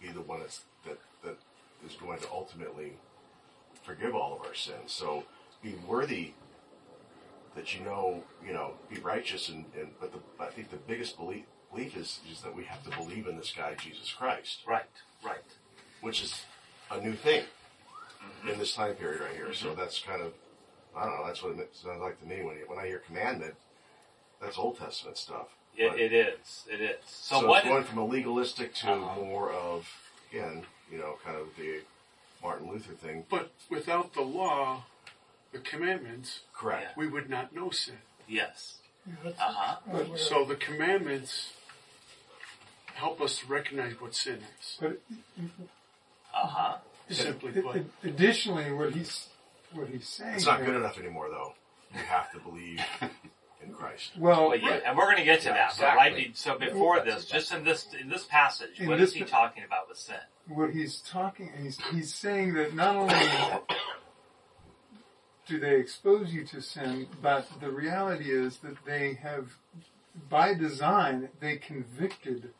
be the one that's, that that is going to ultimately forgive all of our sins. So be worthy that you know, you know, be righteous and, and but the, I think the biggest belief belief is is that we have to believe in this guy Jesus Christ, Right. Right. which is a new thing in this time period right here. So that's kind of I don't know. That's what it sounds like to me when you, when I hear commandment. That's Old Testament stuff. It, But- it is. It is. So, so what? it's going from a legalistic to Uh-huh. more of again, you know, kind of the Martin Luther thing. But without the law, the commandments, Correct. we would not know sin. yes. Uh Uh-huh. So the commandments help us to recognize what sin is. But Uh-huh. Simply a- put. a- additionally, what he's what he's saying. It's not here- good enough anymore, though. You have to believe in Christ. Well, Well, yeah, and we're going to get to Yeah, that. But right, exactly. be- so before this, just in this in this passage, In what this is he pa- talking about with sin? what he's talking, he's, he's saying that not only do they expose you to sin, but the reality is that they have, by design, they convicted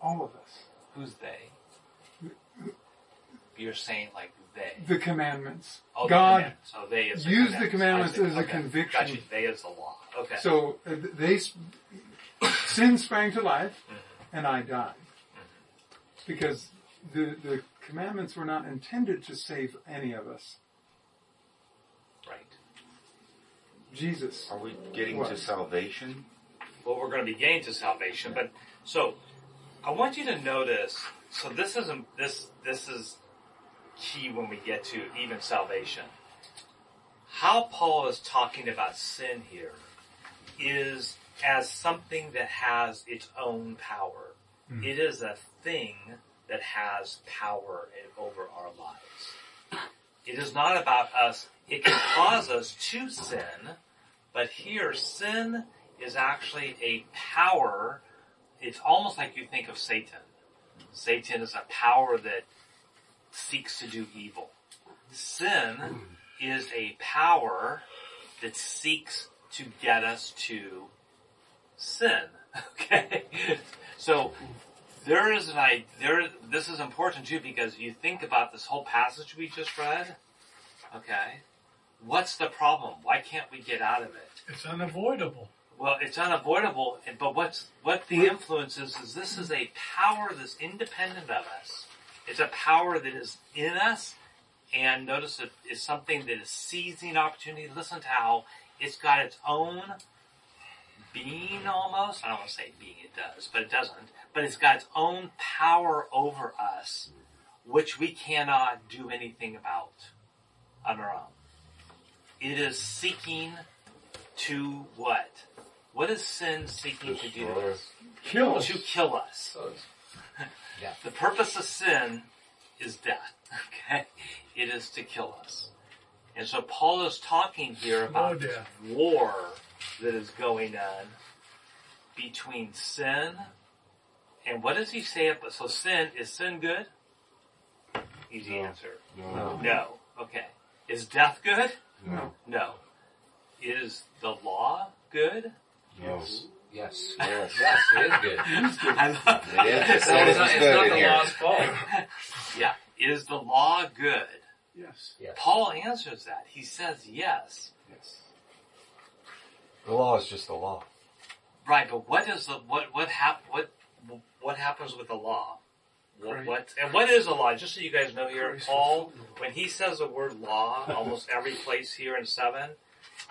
all of us. Who's they? You're saying like they. The commandments. Oh, the God commandments. So they is the used the commandments. as see. a conviction. Gotcha. They is the law. Okay. So uh, they sin sprang to life, and I died because the the commandments were not intended to save any of us. right. Jesus. Are we getting was. to salvation? Well, we're going to be getting to salvation, but so I want you to notice. So this is this this is key when we get to even salvation. How Paul is talking about sin here is as something that has its own power. Hmm. It is a thing that has power over our lives. It is not about us. It can cause us to sin, but here sin is actually a power it's almost like you think of Satan. Satan is a power that seeks to do evil. Sin is a power that seeks to get us to sin. <laughs> Okay? So there is an I there this is important too because you think about this whole passage we just read. Okay? What's the problem? Why can't we get out of it? It's unavoidable. Well, it's unavoidable, but what's what the influence is is this is a power that's independent of us. It's a power that is in us, and notice it is something that is seizing opportunity. Listen to how it's got its own being almost. I don't want to say being, it does, but it doesn't. But it's got its own power over us, which we cannot do anything about on our own. It is seeking to what? What is sin seeking to do to us? Kill us. To kill us. Oh, <laughs> yeah. The purpose of sin is death. <laughs> Okay? It is to kill us. And so Paul is talking here about More death. war that is going on between sin and what does he say? ab- So sin, is sin good? Easy answer. No. No. Okay. Is death good? No. No. Is the law good? Yes. Yes. Yes. <laughs> Yes, it is good. <laughs> I love It is. It's It not, it's not, it's not the here. law's fault. <laughs> Yeah. Is the law good? Yes. Yes. Paul answers that. He says yes. Yes. The law is just the law. Right, but what is the what what hap what what happens with the law? What, what and what is the law? Just so you guys know here, Paul, fulfilled the law. when he says the word law, almost every place here in seven,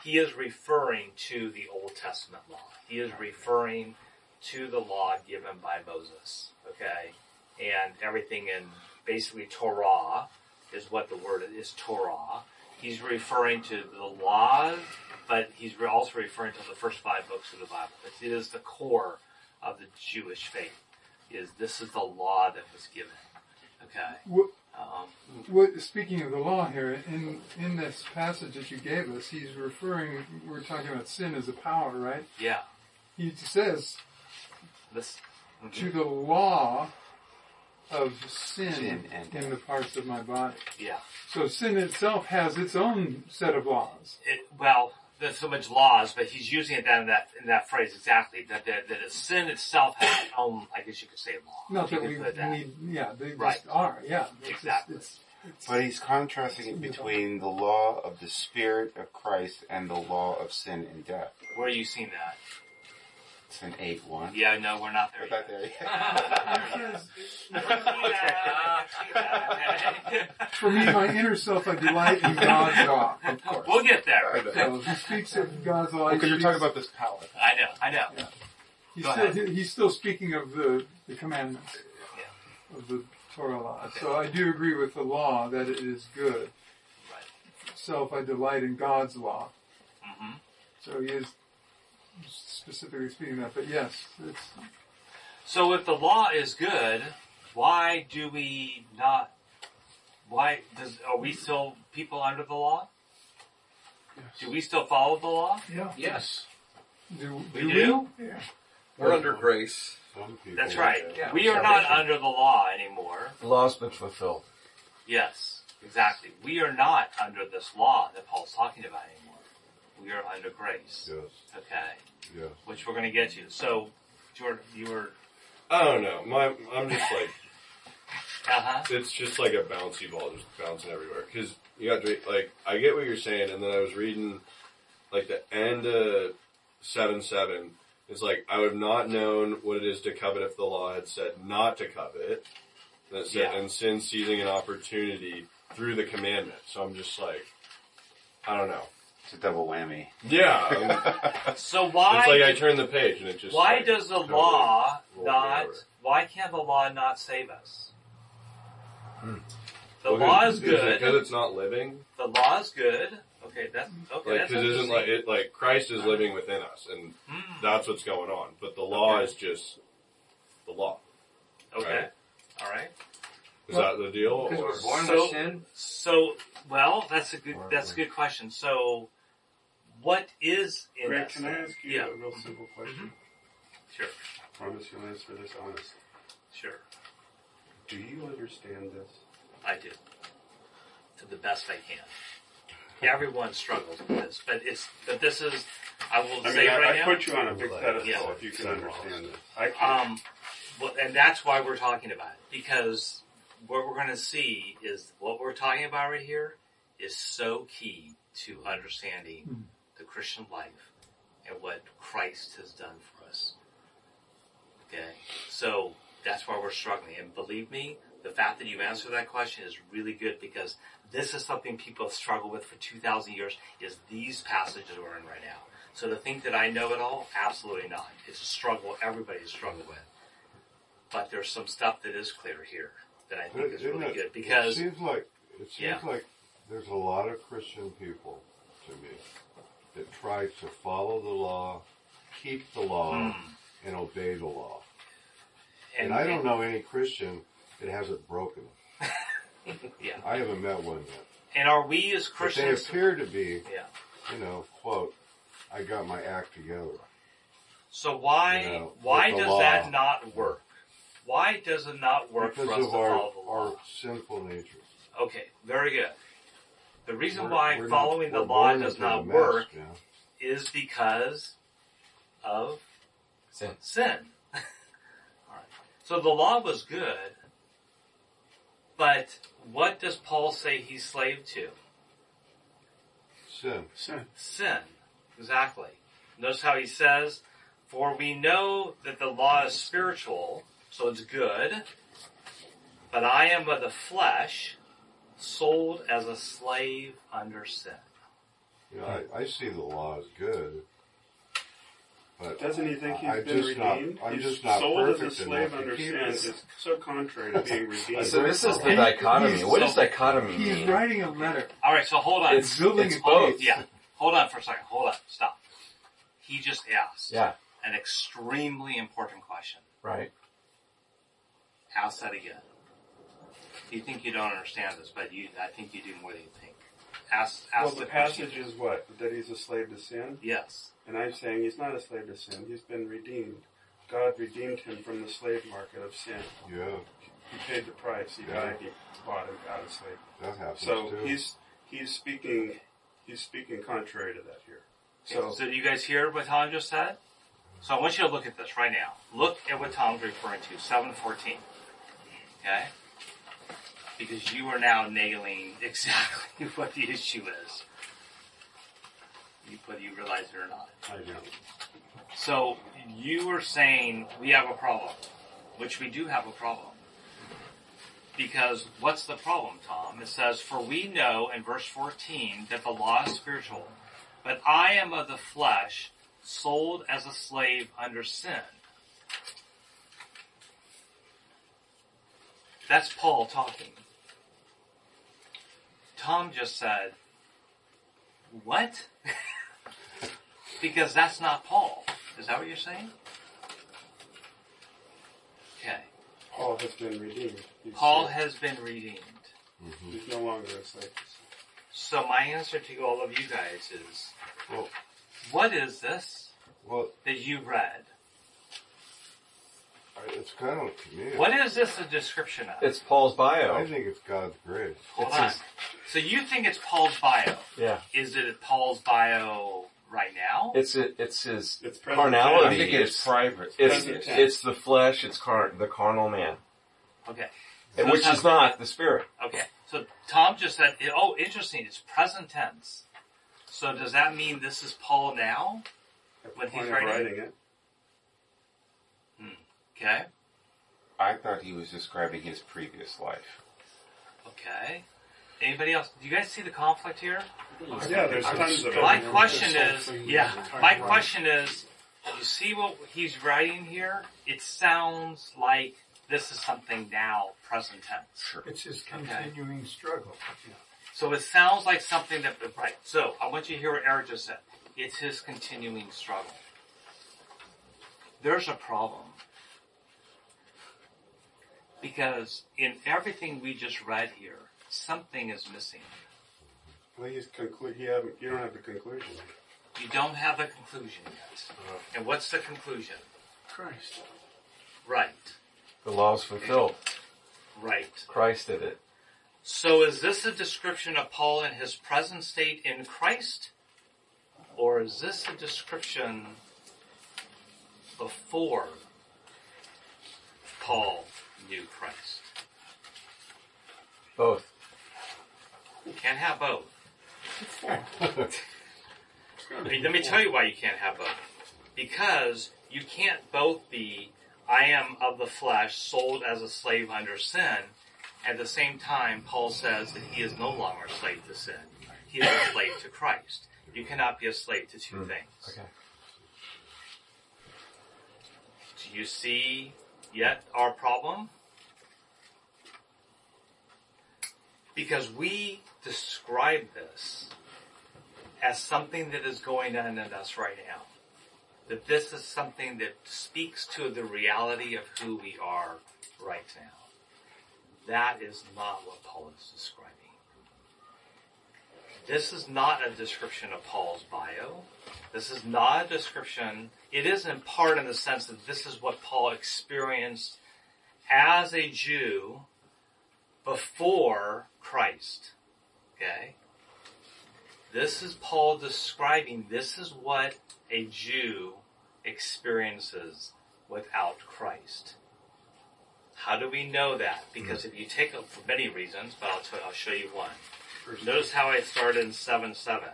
he is referring to the Old Testament law. He is referring to the law given by Moses. Okay, and everything in basically Torah is what the word is Torah. He's referring to the law, but he's also referring to the first five books of the Bible. It is the core of the Jewish faith. Is this is the law that was given? Okay. What, Um, what, speaking of the law here, in in this passage that you gave us, he's referring. We're talking about sin as a power, right? yeah. He says This. to the law of sin, Sin and in the parts of my body. Yeah. So sin itself has its own set of laws. It, well, there's so much laws, but he's using it then in that in that phrase exactly. That that, that sin itself has its own, I guess you could say, law. Not You that could we put it that. need, yeah, they Right. just are, yeah. It's just- Exactly. it's- it's- But he's contrasting it between the law of the Spirit of Christ and the law of sin and death. Where are you seeing that? It's in 8 1. Yeah, no, we're not there. We're not there yet. <laughs> For me, my inner self, I delight in God's law. Of course. We'll get there. So he speaks of God's law. he Because you're talking about this power. I know, I know. He's still, he's still speaking of the, the commandments of the Torah law. Okay. So I do agree with the law that it is good. Right. Self, I delight in God's law. hmm So he is specifically speaking of that. But yes, it's So if the law is good, why do we not? Why does are we still people under the law? Do we still follow the law? Yeah. Yes. do, We do do. Yeah. We're under grace. Some people That's right. Yeah, we are not under the law anymore. The law's been fulfilled. Yes, exactly. We are not under this law that Paul's talking about anymore. We are under grace. Yes. Okay, Yes. which we're going to get you. So, Jordan, you were. I don't know. My, I'm just like, <laughs> Uh huh. it's just like a bouncy ball, just bouncing everywhere. Because you got to like, I get what you're saying, and then I was reading like the end of seven seven. It's like I would have not known what it is to covet if the law had said not to covet. It said, Yeah. and sin seizing an opportunity through the commandment. So I'm just like, I don't know. It's a double whammy. Yeah, <laughs> So why? it's like I turn the page and it just. why like, does the law not? over. Why can't the law not save us? The Well, law is good Because good. it's not living. The law is good. Okay, that's okay. Like, that's because isn't like it like Christ is living within us, and Mm, that's what's going on. But the law Okay. is just the law. okay. right. All right. Is that the deal? Because we're born So- with sin. So, well, that's a good that's a good question. So, what is in Greg, us? can I ask you Yeah. a real simple mm-hmm. question? Mm-hmm. Sure. Promise you'll answer this honestly. Sure, Do you understand this? I do. To the best I can. Everyone struggles with this, but it's but this is I will I say mean, I, right I now. put you on a big pedestal Yeah. if you can understand this. I can't. Um, well, and that's why we're talking about it because what we're going to see is what we're talking about right here is so key to understanding the Christian life and what Christ has done for us. Okay, so that's why we're struggling. And believe me, the fact that you answered that question is really good because this is something people have struggled with for 2,000 years is these passages we're in right now. So to think that I know it all, absolutely not. It's a struggle everybody's struggled with. But there's some stuff that is clear here that I think is really it- good because it seems like it seems Yeah. like there's a lot of Christian people to me that try to follow the law, keep the law, hmm. and obey the law. And. And- I don't know any Christian that hasn't broken it. <laughs> yeah. I haven't met one yet. And are we as But Christians? they appear to be, Yeah. you know, quote, I got my act together. So why You know, why does law. that not work? Why does it not work because for us of to our, follow the law? our sinful nature. Okay, very good. The reason We're- why we're not- following the law does not mess, work man. is because of sin. Sin. <laughs> All right. So the law was good, but what does Paul say he's slave to? Sin. Sin. Sin. Exactly. Notice how he says, For we know that the law is spiritual, so it's good, but I am of the flesh, sold as a slave under sin. You know, I, I see the law as good. But Doesn't he think he's I been just not- redeemed? I'm he's just not sold as a slave under keep sin. It's so contrary to being redeemed. So this is the dichotomy. he's- What does dichotomy He's mean? He's writing a letter. All right, so hold on. It's- building it's both. Yeah. Hold on for a second. Hold on. Stop. He just asked Yeah. an extremely important question. Right. Ask that again. You think you don't understand this, but you, I think you do more than you think. Ask, ask well, the question. passage is what? That he's a slave to sin? Yes. And I'm saying he's not a slave to sin. He's been redeemed. God redeemed him from the slave market of sin. Yeah, He paid the price. He Yeah. died. He bought him out of slavery. that happens So too. he's he's speaking he's speaking contrary to that here. So, So did you guys hear what Tom just said? So I want you to look at this right now. Look at what Tom's referring to, 714. Okay? Because you are now nailing exactly <laughs> what the issue is. You, whether you realize it or not. I know. So you were saying we have a problem, which we do have a problem. Because what's the problem, Tom? It says, For we know in verse 14 that the law is spiritual, but I am of the flesh, sold as a slave under sin. That's Paul talking. Tom just said, What? <laughs> because that's not Paul. Is that what you're saying? Okay. Paul has been redeemed. He's Paul saved. has been redeemed. Mm-hmm. He's no longer a slave. So my answer to all of you guys is, Well, what is this well, that you read? I- it's kind of to me. What is this a description of? It's Paul's bio. I think it's God's grace. Hold it's on. his- So you think it's Paul's bio? Yeah. Is it Paul's bio right now? It's it, it's his It's present carnality. tense. I think it's private. It's Present tense. it's the flesh. It's car- the carnal man, Okay. and which it's is not the spirit. Okay. So Tom just said, oh, interesting. It's present tense. So does that mean this is Paul now? At the When he's point of writing? writing it. Okay. I thought he was describing his previous life. Okay. Anybody else? Do you guys see the conflict here? Yeah, there's tons of it. My question is, yeah, my question is, you see what he's writing here? It sounds like this is something now, present tense. Sure. It's his continuing struggle. Yeah. So it sounds like something that, right. So I want you to hear what Eric just said. It's his continuing struggle. There's a problem. Because in everything we just read here, something is missing. Well, he's conclu- you, haven't, you don't have the conclusion. You don't have the conclusion yet. Uh-huh. And what's the conclusion? Christ. Right. The law is fulfilled. Right. Christ did it. So is this a description of Paul in his present state in Christ? Or is this a description before Paul knew Christ? Both. You Can't have both. I <laughs> mean, let me tell you why you can't have both. Because you can't both be, I am of the flesh, sold as a slave under sin. At the same time, Paul says that he is no longer a slave to sin. He is a slave to Christ. You cannot be a slave to two hmm. things. Okay. Do you see yet our problem? Because we describe this as something that is going on in us right now. That this is something that speaks to the reality of who we are right now. That is not what Paul is describing. This is not a description of Paul's bio. This is not a description. It is in part in the sense that this is what Paul experienced as a Jew before Christ. Okay? This is Paul describing, this is what a Jew experiences without Christ. How do we know that? Because if you take it for many reasons, but I'll, tell, I'll show you one. Notice how I started in 7 7.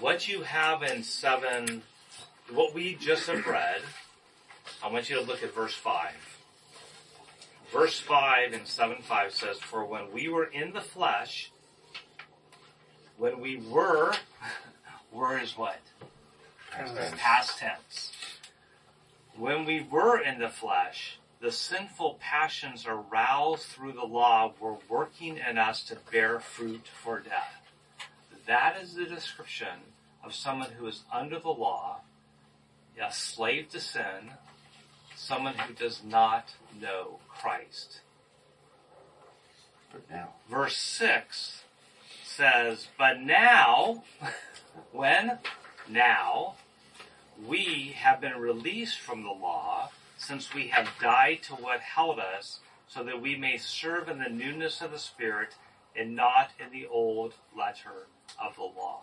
What you have in 7, what we just have read, I want you to look at verse 5. Verse 5 in 7 5 says, For when we were in the flesh, when we were, <laughs> were is what? Past tense. Past tense. When we were in the flesh, the sinful passions aroused through the law were working in us to bear fruit for death. That is the description of someone who is under the law, a slave to sin, someone who does not know Christ. But now, Verse 6 says, But now, <laughs> when? Now, we have been released from the law, since we have died to what held us, so that we may serve in the newness of the Spirit and not in the old letter of the law.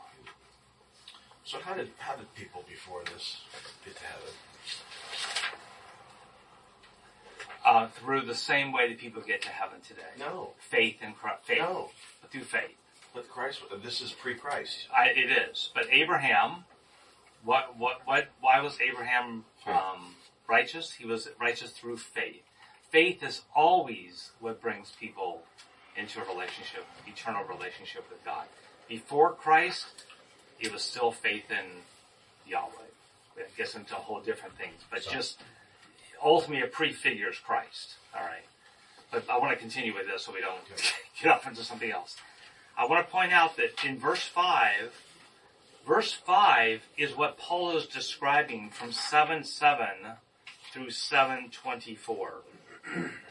So how did how did people before this get to heaven? Uh, through the same way that people get to heaven today. No. Faith in Christ. Faith. No. Through faith. With Christ, this is pre-Christ. I, it is. But Abraham, what, what, what, why was Abraham, um, righteous? He was righteous through faith. Faith is always what brings people into a relationship, eternal relationship with God. Before Christ, it was still faith in Yahweh. It gets into a whole different things, but just ultimately it prefigures Christ. All right. But I want to continue with this so we don't <laughs> get off into something else. I want to point out that in verse 5, verse 5 is what Paul is describing from 7 7 through 724. <clears throat>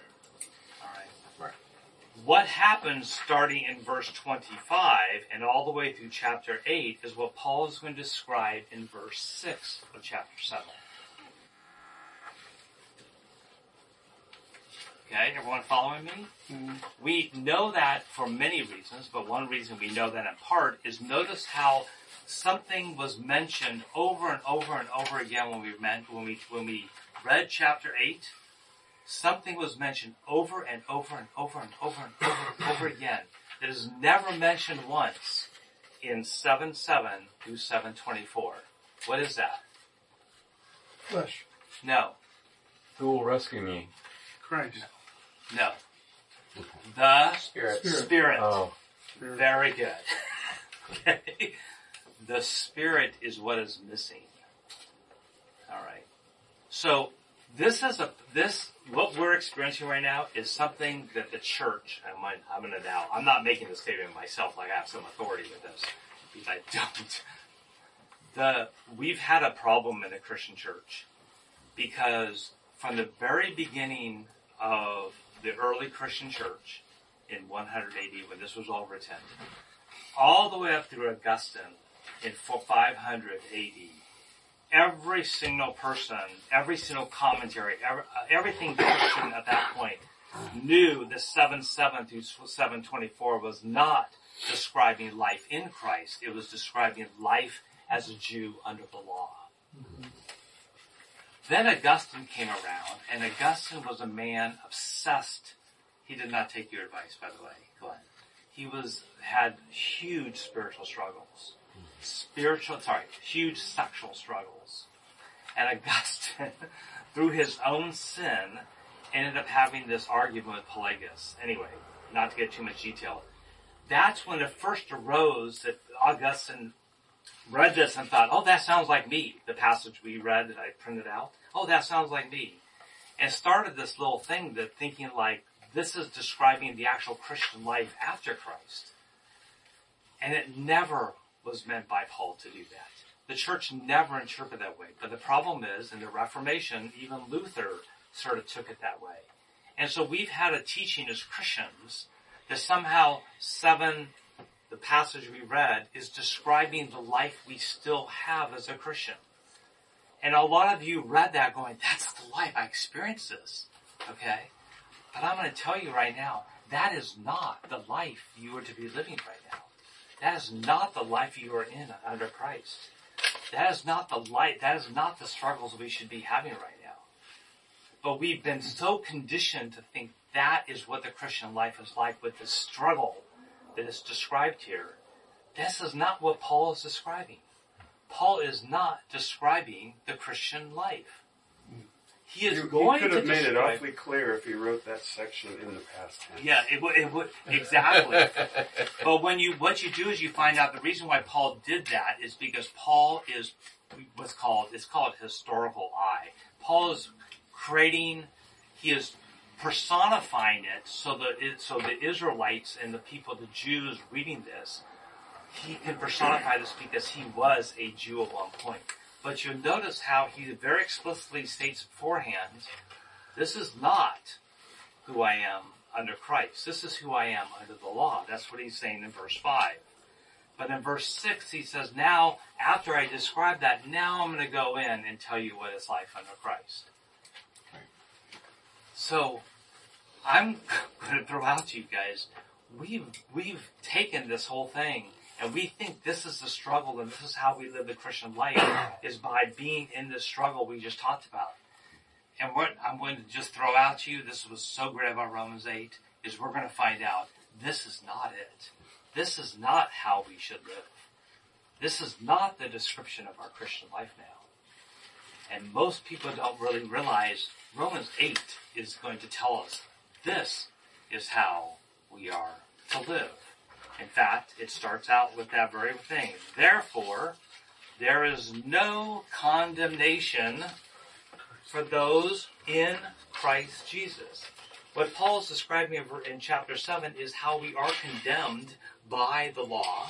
What happens starting in verse 25 and all the way through chapter 8 is what Paul is going to describe in verse 6 of chapter 7. Okay, everyone following me? Mm-hmm. We know that for many reasons, but one reason we know that in part is notice how something was mentioned over and over and over again when we meant when we when we read chapter eight. Something was mentioned over and over and over and over and over and over again that is never mentioned once in seven seven through seven twenty four. What is that? Flesh. No, Who will rescue me? Christ. no. The Spirit. Spirit. Oh, Very good. <laughs> okay. The Spirit is what is missing. Alright. So, this is a, this, what we're experiencing right now is something that the church, I'm, gonna- I'm gonna now, I'm not making this statement myself like I have some authority with this, I don't. The, we've had a problem in the Christian church because from the very beginning of the early Christian church in 100 AD when this was all written, all the way up through Augustine in 500 AD, every single person, every single commentary, every, uh, everything Christian at that point knew the 7-7 through 724 was not describing life in Christ. It was describing life as a Jew under the law. Then Augustine came around, and Augustine was a man obsessed. He did not take your advice, by the way, Glenn. He was had huge spiritual struggles, spiritual, sorry, huge sexual struggles, and Augustine, <laughs> through his own sin, ended up having this argument with Pelagius. Anyway, not to get too much detail, that's when it first arose that Augustine read this and thought, oh, that sounds like me. The passage we read that I printed out. Oh, that sounds like me. And started this little thing that thinking like, this is describing the actual Christian life after Christ. And it never was meant by Paul to do that. The church never interpreted that way. But the problem is, in the Reformation, even Luther sort of took it that way. And so we've had a teaching as Christians that somehow seven, the passage we read, is describing the life we still have as a Christian. And a lot of you read that going, that's the life, I experienced this. Okay? But I'm going to tell you right now, that is not the life you are to be living right now. That is not the life you are in under Christ. That is not the light. that is not the struggles we should be having right now. But we've been so conditioned to think that is what the Christian life is like with the struggle that is described here. This is not what Paul is describing. Paul is not describing the Christian life. He is You- going he could to have made it awfully clear if he wrote that section in the past tense. Yeah, it would, it would, exactly. <laughs> but when you, what you do is you find out the reason why Paul did that is because Paul is what's called, it's called historical I. Paul is creating, he is personifying it so that it, so the Israelites and the people, the Jews reading this, he can personify this because he was a Jew at one point. But you'll notice how he very explicitly states beforehand, this is not who I am under Christ. This is who I am under the law. That's what he's saying in verse 5. But in verse 6, he says, now, after I describe that, now I'm going to go in and tell you what it's like under Christ. So, I'm <laughs> going to throw out to you guys, we've, we've taken this whole thing and we think this is the struggle and this is how we live the Christian life is by being in this struggle we just talked about. And what I'm going to just throw out to you, this was so great about Romans 8, is we're going to find out this is not it. This is not how we should live. This is not the description of our Christian life now. And most people don't really realize Romans 8 is going to tell us this is how we are to live. In fact, it starts out with that very thing. Therefore, there is no condemnation for those in Christ Jesus. What Paul is describing in chapter 7 is how we are condemned by the law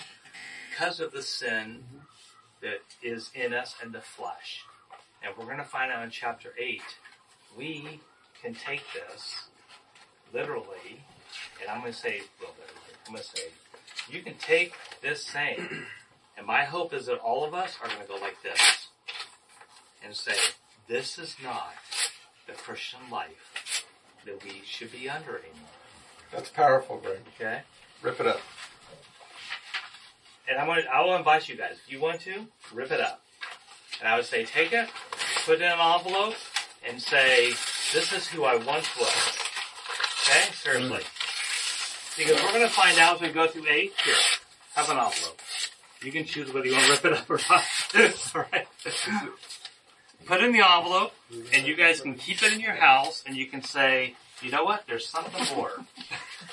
because of the sin that is in us and the flesh. And we're going to find out in chapter 8, we can take this literally, and I'm going to say, well, I'm going to say, you can take this saying, and my hope is that all of us are going to go like this and say, this is not the Christian life that we should be under anymore. That's powerful, Greg. Okay? Rip it up. And I'm going to, I will invite you guys, if you want to, rip it up. And I would say, take it, put it in an envelope, and say, this is who I once was. Okay? Seriously. Because we're going to find out as we go through eight. Here, have an envelope. You can choose whether you want to rip it up or not. <laughs> Alright? Put it in the envelope, and you guys can keep it in your house, and you can say, you know what? There's something more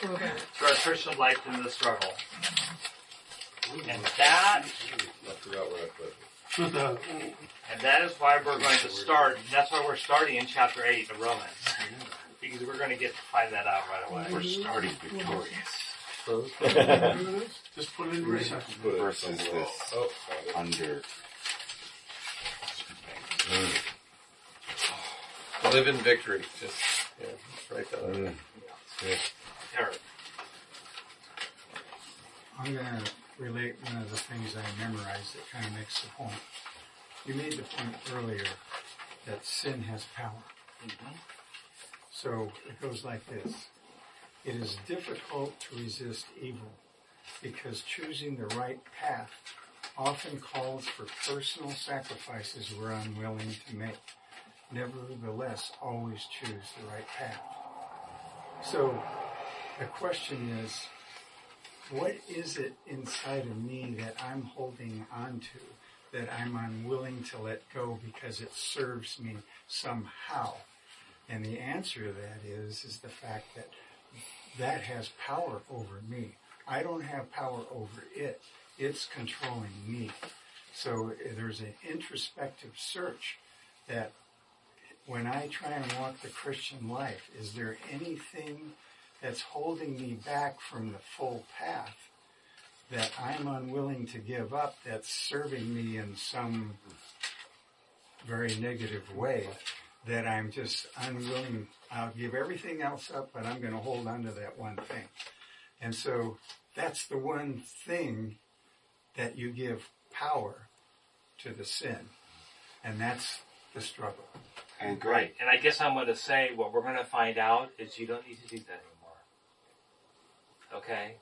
to our Christian life than the struggle. And that I forgot what I put. And that is why we're going to start, that's why we're starting in chapter 8 of Romans. Because we're going to get to find that out right away. We're starting victorious. Just put it in recycle. Versus this Oh, under. Live in victory. Just yeah, write that Mm. out. Eric. I'm going to relate one of the things I memorized that kind of makes the point. you made the point earlier that sin has power. So it goes like this. It is difficult to resist evil because choosing the right path often calls for personal sacrifices we're unwilling to make. Nevertheless, always choose the right path. So the question is, what is it inside of me that I'm holding on to that I'm unwilling to let go because it serves me somehow? And the answer to that is, is the fact that that has power over me. I don't have power over it. It's controlling me. So there's an introspective search that when I try and walk the Christian life, is there anything that's holding me back from the full path that I'm unwilling to give up that's serving me in some very negative way that I'm just unwilling. I'll give everything else up, but I'm going to hold on to that one thing. And so that's the one thing that you give power to the sin. And that's the struggle. And Right. And I guess I'm going to say what we're going to find out is you don't need to do that anymore. Okay?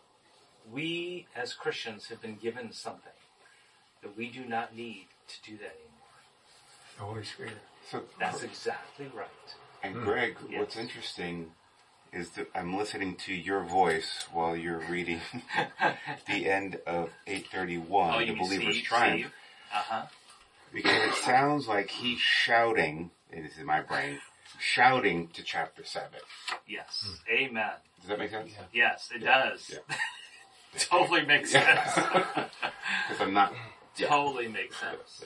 We as Christians have been given something that we do not need to do that anymore. The Holy Spirit. So That's exactly right. And hmm. Greg, Yes. what's interesting is that I'm listening to your voice while you're reading <laughs> the end of 831, Oh, The Believer's Steve? Triumph, Steve? Uh-huh. because it sounds like he's shouting, it is in my brain, shouting to chapter 7. Yes. Hmm. Amen. Does that make sense? Yes, it Yeah. does. Yeah. <laughs> <laughs> totally makes sense. Because I'm not. yeah. Totally makes sense.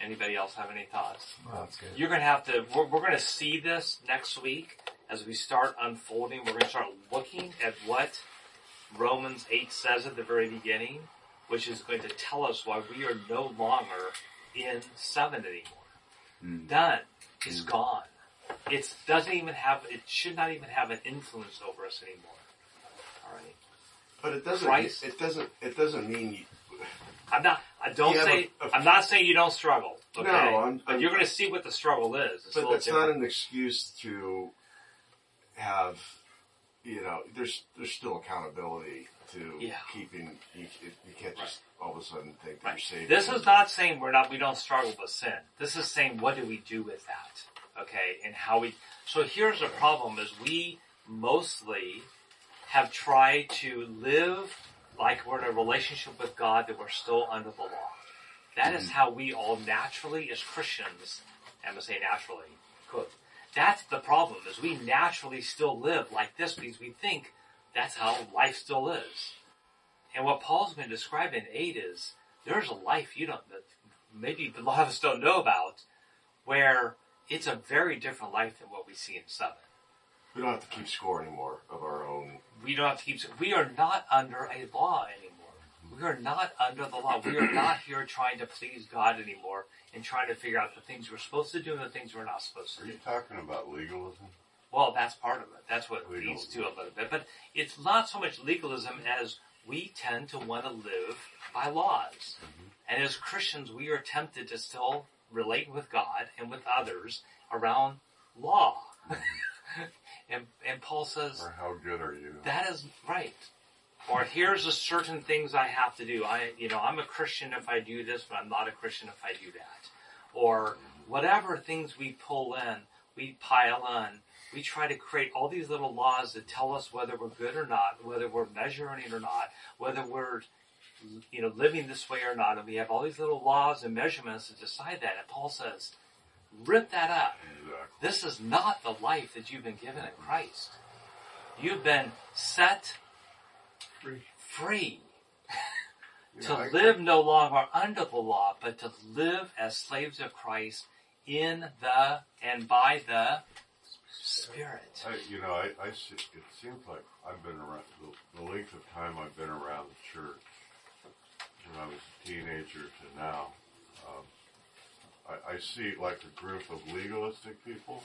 Anybody else have any thoughts? that's good. You're going to have to, we're, we're going to see this next week as we start unfolding. We're going to start looking at what Romans 8 says at the very beginning, which is going to tell us why we are no longer in 7 anymore. Hmm. Done. Hmm. It's gone. It doesn't even have, it should not even have an influence over us anymore. Alright? But it doesn't. Christ. It doesn't. It doesn't mean you. I'm not, I don't say, a- I'm not saying you don't struggle. Okay? No, I'm- but you're going to see what the struggle is. It's a But little that's different. not an excuse to have. You know, there's there's still accountability to Yeah. keeping. You, you can't just all of a sudden think that Right. you're saved. This is not saying we're not, we don't struggle with sin. This is saying what do we do with that? Okay, and how we, so here's the problem is we mostly have tried to live like we're in a relationship with God that we're still under the law. That is mm-hmm. how we all naturally as Christians, I'm gonna say naturally, quote, that's the problem is we naturally still live like this because we think that's how life still is. And what Paul's been describing in 8 is there's a life you don't, that maybe a lot of us don't know about where it's a very different life than what we see in 7. We don't have to keep score anymore of our own. We don't have to keep, we are not under a law anymore. We are not under the law. We are <clears throat> not here trying to please God anymore and trying to figure out the things we're supposed to do and the things we're not supposed to do. Are you talking about legalism? Well, that's part of it. That's what leads to a little bit. But it's not so much legalism as we tend to want to live by laws. Mm-hmm. And as Christians, we are tempted to still relate with God and with others around law. Mm-hmm. <laughs> and, and Paul says, Or how good are you? that is right. Or here's the certain things I have to do. I, you know, I'm a Christian if I do this, but I'm not a Christian if I do that. Or whatever things we pull in, we pile in. We try to create all these little laws that tell us whether we're good or not, whether we're measuring it or not, whether we're, you know, living this way or not. And we have all these little laws and measurements to decide that. And Paul says, rip that up. This is not the life that you've been given in Christ. You've been set Free. free <laughs> to know, I- live no longer under the law, but to live as slaves of Christ in the and by the Spirit. I, you know, I, I see, it seems like I've been around, the, the length of time I've been around the church, when I was a teenager to now, um, I, I see like a group of legalistic people,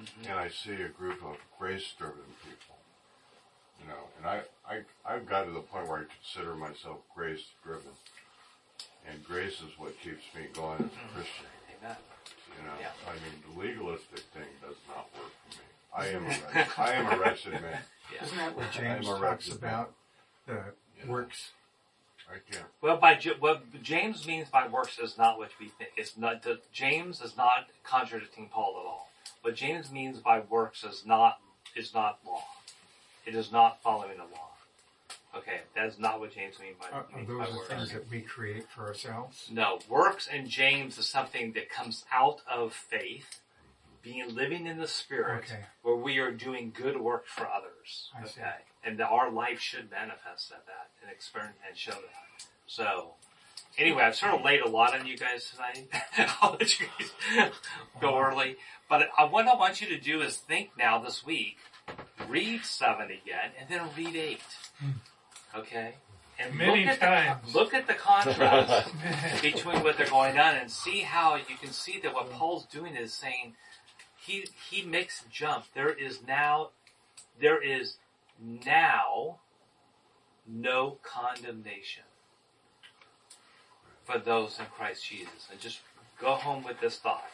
mm-hmm. and I see a group of grace-driven people. You know, and I, I, I've got to the point where I consider myself grace-driven. And grace is what keeps me going as a mm-hmm. Christian. Amen. You know, Yeah. I mean, the legalistic thing does not work for me. I am a, <laughs> I am a wretched man. Isn't that what James talks man. about? The works. I can't. Well, by J- what James means by works is not what we think. It's not. The, James is not contradicting Paul at all. What James means by works is not is not law. It is not following the law. Okay, that is not what James means by, Are, are means those by the works. things that we create for ourselves? No, works in James is something that comes out of faith, being living in the Spirit, Okay. where we are doing good work for others. I see. okay, and that our life should manifest that, that and experience and show that. So, anyway, I've sort of laid a lot on you guys tonight. <laughs> I'll let you guys go early, but I, what I want you to do is think now this week, read seven again, and then read eight. Hmm. Okay. And Many look at times. The, look at the contrast <laughs> between what they're going on and see how you can see that what Paul's doing is saying he he makes a jump. There is now there is now no condemnation for those in Christ Jesus. And just go home with this thought.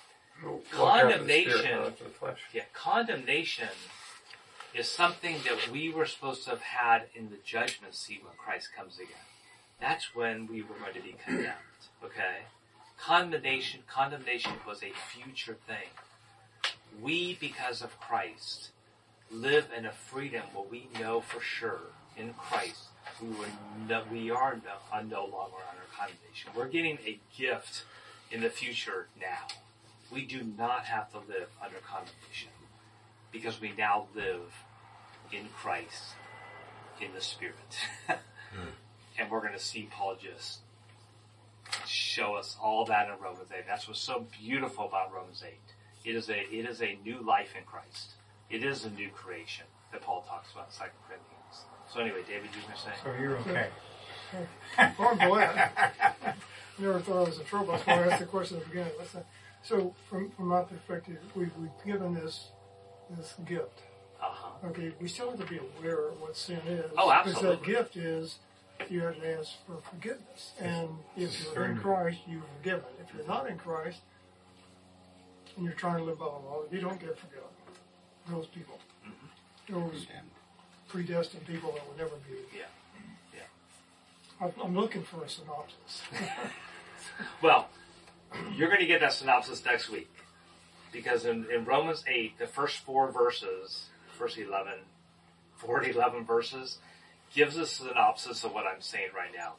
Walk after the spirit, Condemnation not after the flesh. yeah, condemnation is something that we were supposed to have had in the judgment seat when Christ comes again. That's when we were going to be condemned. Okay? Condemnation, condemnation was a future thing. We, because of Christ, live in a freedom where we know for sure in Christ we were no, we are no, no longer under condemnation. We're getting a gift in the future now. We do not have to live under condemnation because we now live in Christ, in the Spirit. <laughs> Hmm. and we're going to see Paul just show us all that in Romans 8. That's what's so beautiful about Romans 8. It is a, it is a new life in Christ. It is a new creation that Paul talks about in 2 Corinthians. So anyway, David, you were saying? So you're okay. Well, I'm glad. Never thought I was in trouble. That's why I asked the question at the beginning. Let's say- So, from, from my perspective, we've, we've given this this gift. Uh-huh. Okay, we still have to be aware of what sin is. Oh, absolutely. Because absolutely. that gift is you have to ask for forgiveness. And if you're in Christ, you're forgiven. If you're not in Christ, and you're trying to live by the law, you don't get forgiven. Those people. Those predestined people that will never be. Yeah. I'm, I'm looking for a synopsis. <laughs> Well, you're going to get that synopsis next week. Because in, in Romans 8, the first four verses, first 11, four to 11 verses, gives us a synopsis of what I'm saying right now.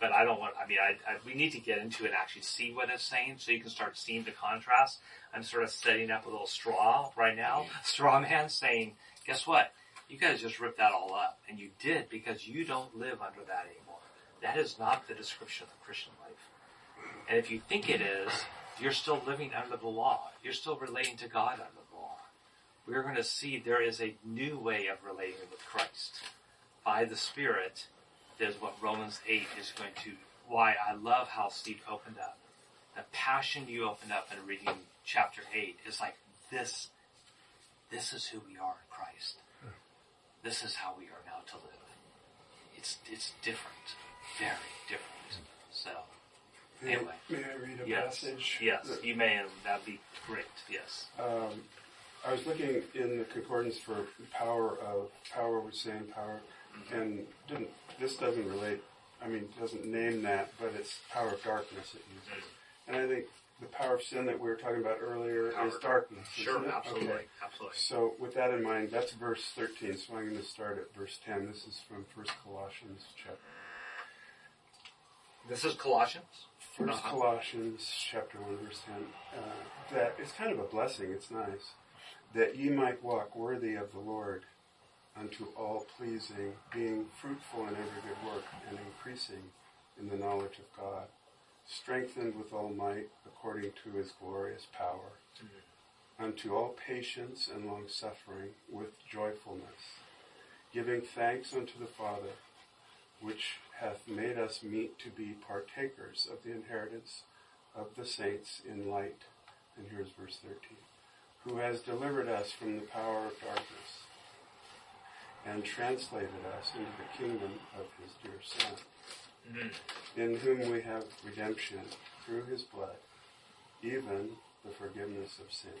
But I don't want, I mean, I, I, we need to get into it and actually see what it's saying so you can start seeing the contrast. I'm sort of setting up a little straw right now, straw man saying, guess what? You guys just ripped that all up. And you did because you don't live under that anymore. That is not the description of the Christian life. And if you think it is, you're still living under the law. You're still relating to God under the law. We're going to see there is a new way of relating with Christ by the Spirit. Is what Romans 8 is going to, why I love how Steve opened up. The passion you opened up in reading chapter 8 is like this, this is who we are in Christ. This is how we are now to live. It's, it's different. Very different. So, May, anyway. may I read a Yes. passage? Yes, that- you may, that'd be great. Yes. Um, I was looking in the concordance for power of power with same power, and didn't this doesn't relate. I mean, doesn't name that, but it's power of darkness it uses. And I think the power of sin that we were talking about earlier Power is darkness. Sure, absolutely, Okay. absolutely. So with that in mind, that's verse 13. So I'm going to start at verse 10. This is from First Colossians chapter. This is Colossians. First Uh-huh. Colossians chapter one verse ten. Uh, that it's kind of a blessing. It's nice that ye might walk worthy of the Lord, unto all pleasing, being fruitful in every good work, and increasing in the knowledge of God, strengthened with all might according to His glorious power, mm-hmm. unto all patience and long suffering with joyfulness, giving thanks unto the Father which hath made us meet to be partakers of the inheritance of the saints in light. And here's verse 13. Who has delivered us from the power of darkness and translated us into the kingdom of his dear Son, Mhm. in whom we have redemption through his blood, even the forgiveness of sins.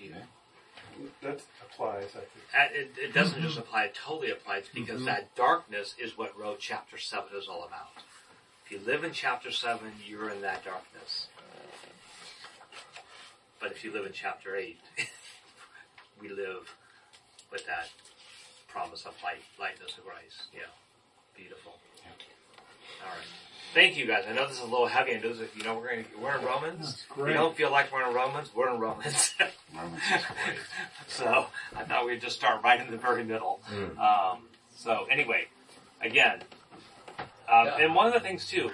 Amen. That applies, I think. Uh, It, it doesn't just apply, it totally applies because that darkness is what wrote chapter 7 is all about. If you live in chapter 7, you're in that darkness. But if you live in chapter 8, <laughs> we live with that promise of light, lightness of grace. Yeah. Beautiful. All right. Thank you guys. I know this is a little heavy and those you know we're going we're in Romans. That's We don't feel like we're in Romans, we're in Romans. <laughs> Romans is great. so I thought we'd just start right in the very middle. Um, so anyway, again, um, Yeah. and one of the things too,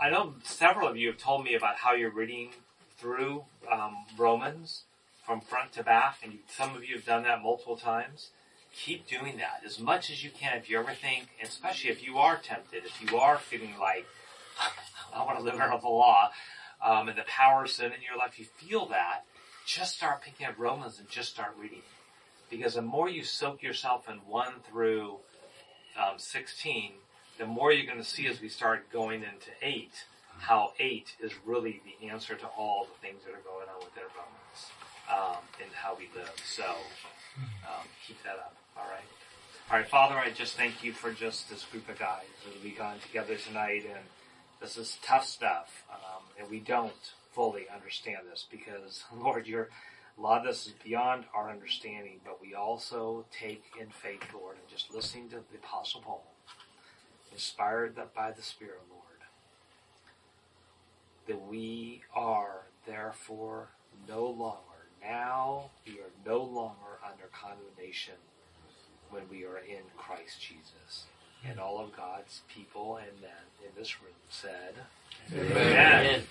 I know several of you have told me about how you're reading through um, Romans from front to back, and you, some of you have done that multiple times. Keep doing that as much as you can. If you ever think, especially if you are tempted, if you are feeling like I want to live under the law um, and the power of sin in your life, you feel that, just start picking up Romans and just start reading. Because the more you soak yourself in 1 through um, 16, the more you're going to see as we start going into 8, how 8 is really the answer to all the things that are going on within Romans um, and how we live. So um, keep that up. All right. All right, Father, I just thank you for just this group of guys that we gone together tonight, and this is tough stuff, um, and we don't fully understand this because, <laughs> Lord, you're a lot of this is beyond our understanding, but we also take in faith, Lord, and just listening to the Apostle Paul, inspired by the Spirit, Lord, that we are therefore no longer, now we are no longer under condemnation when we are in Christ Jesus. And all of God's people and men in this room said, Amen. Amen.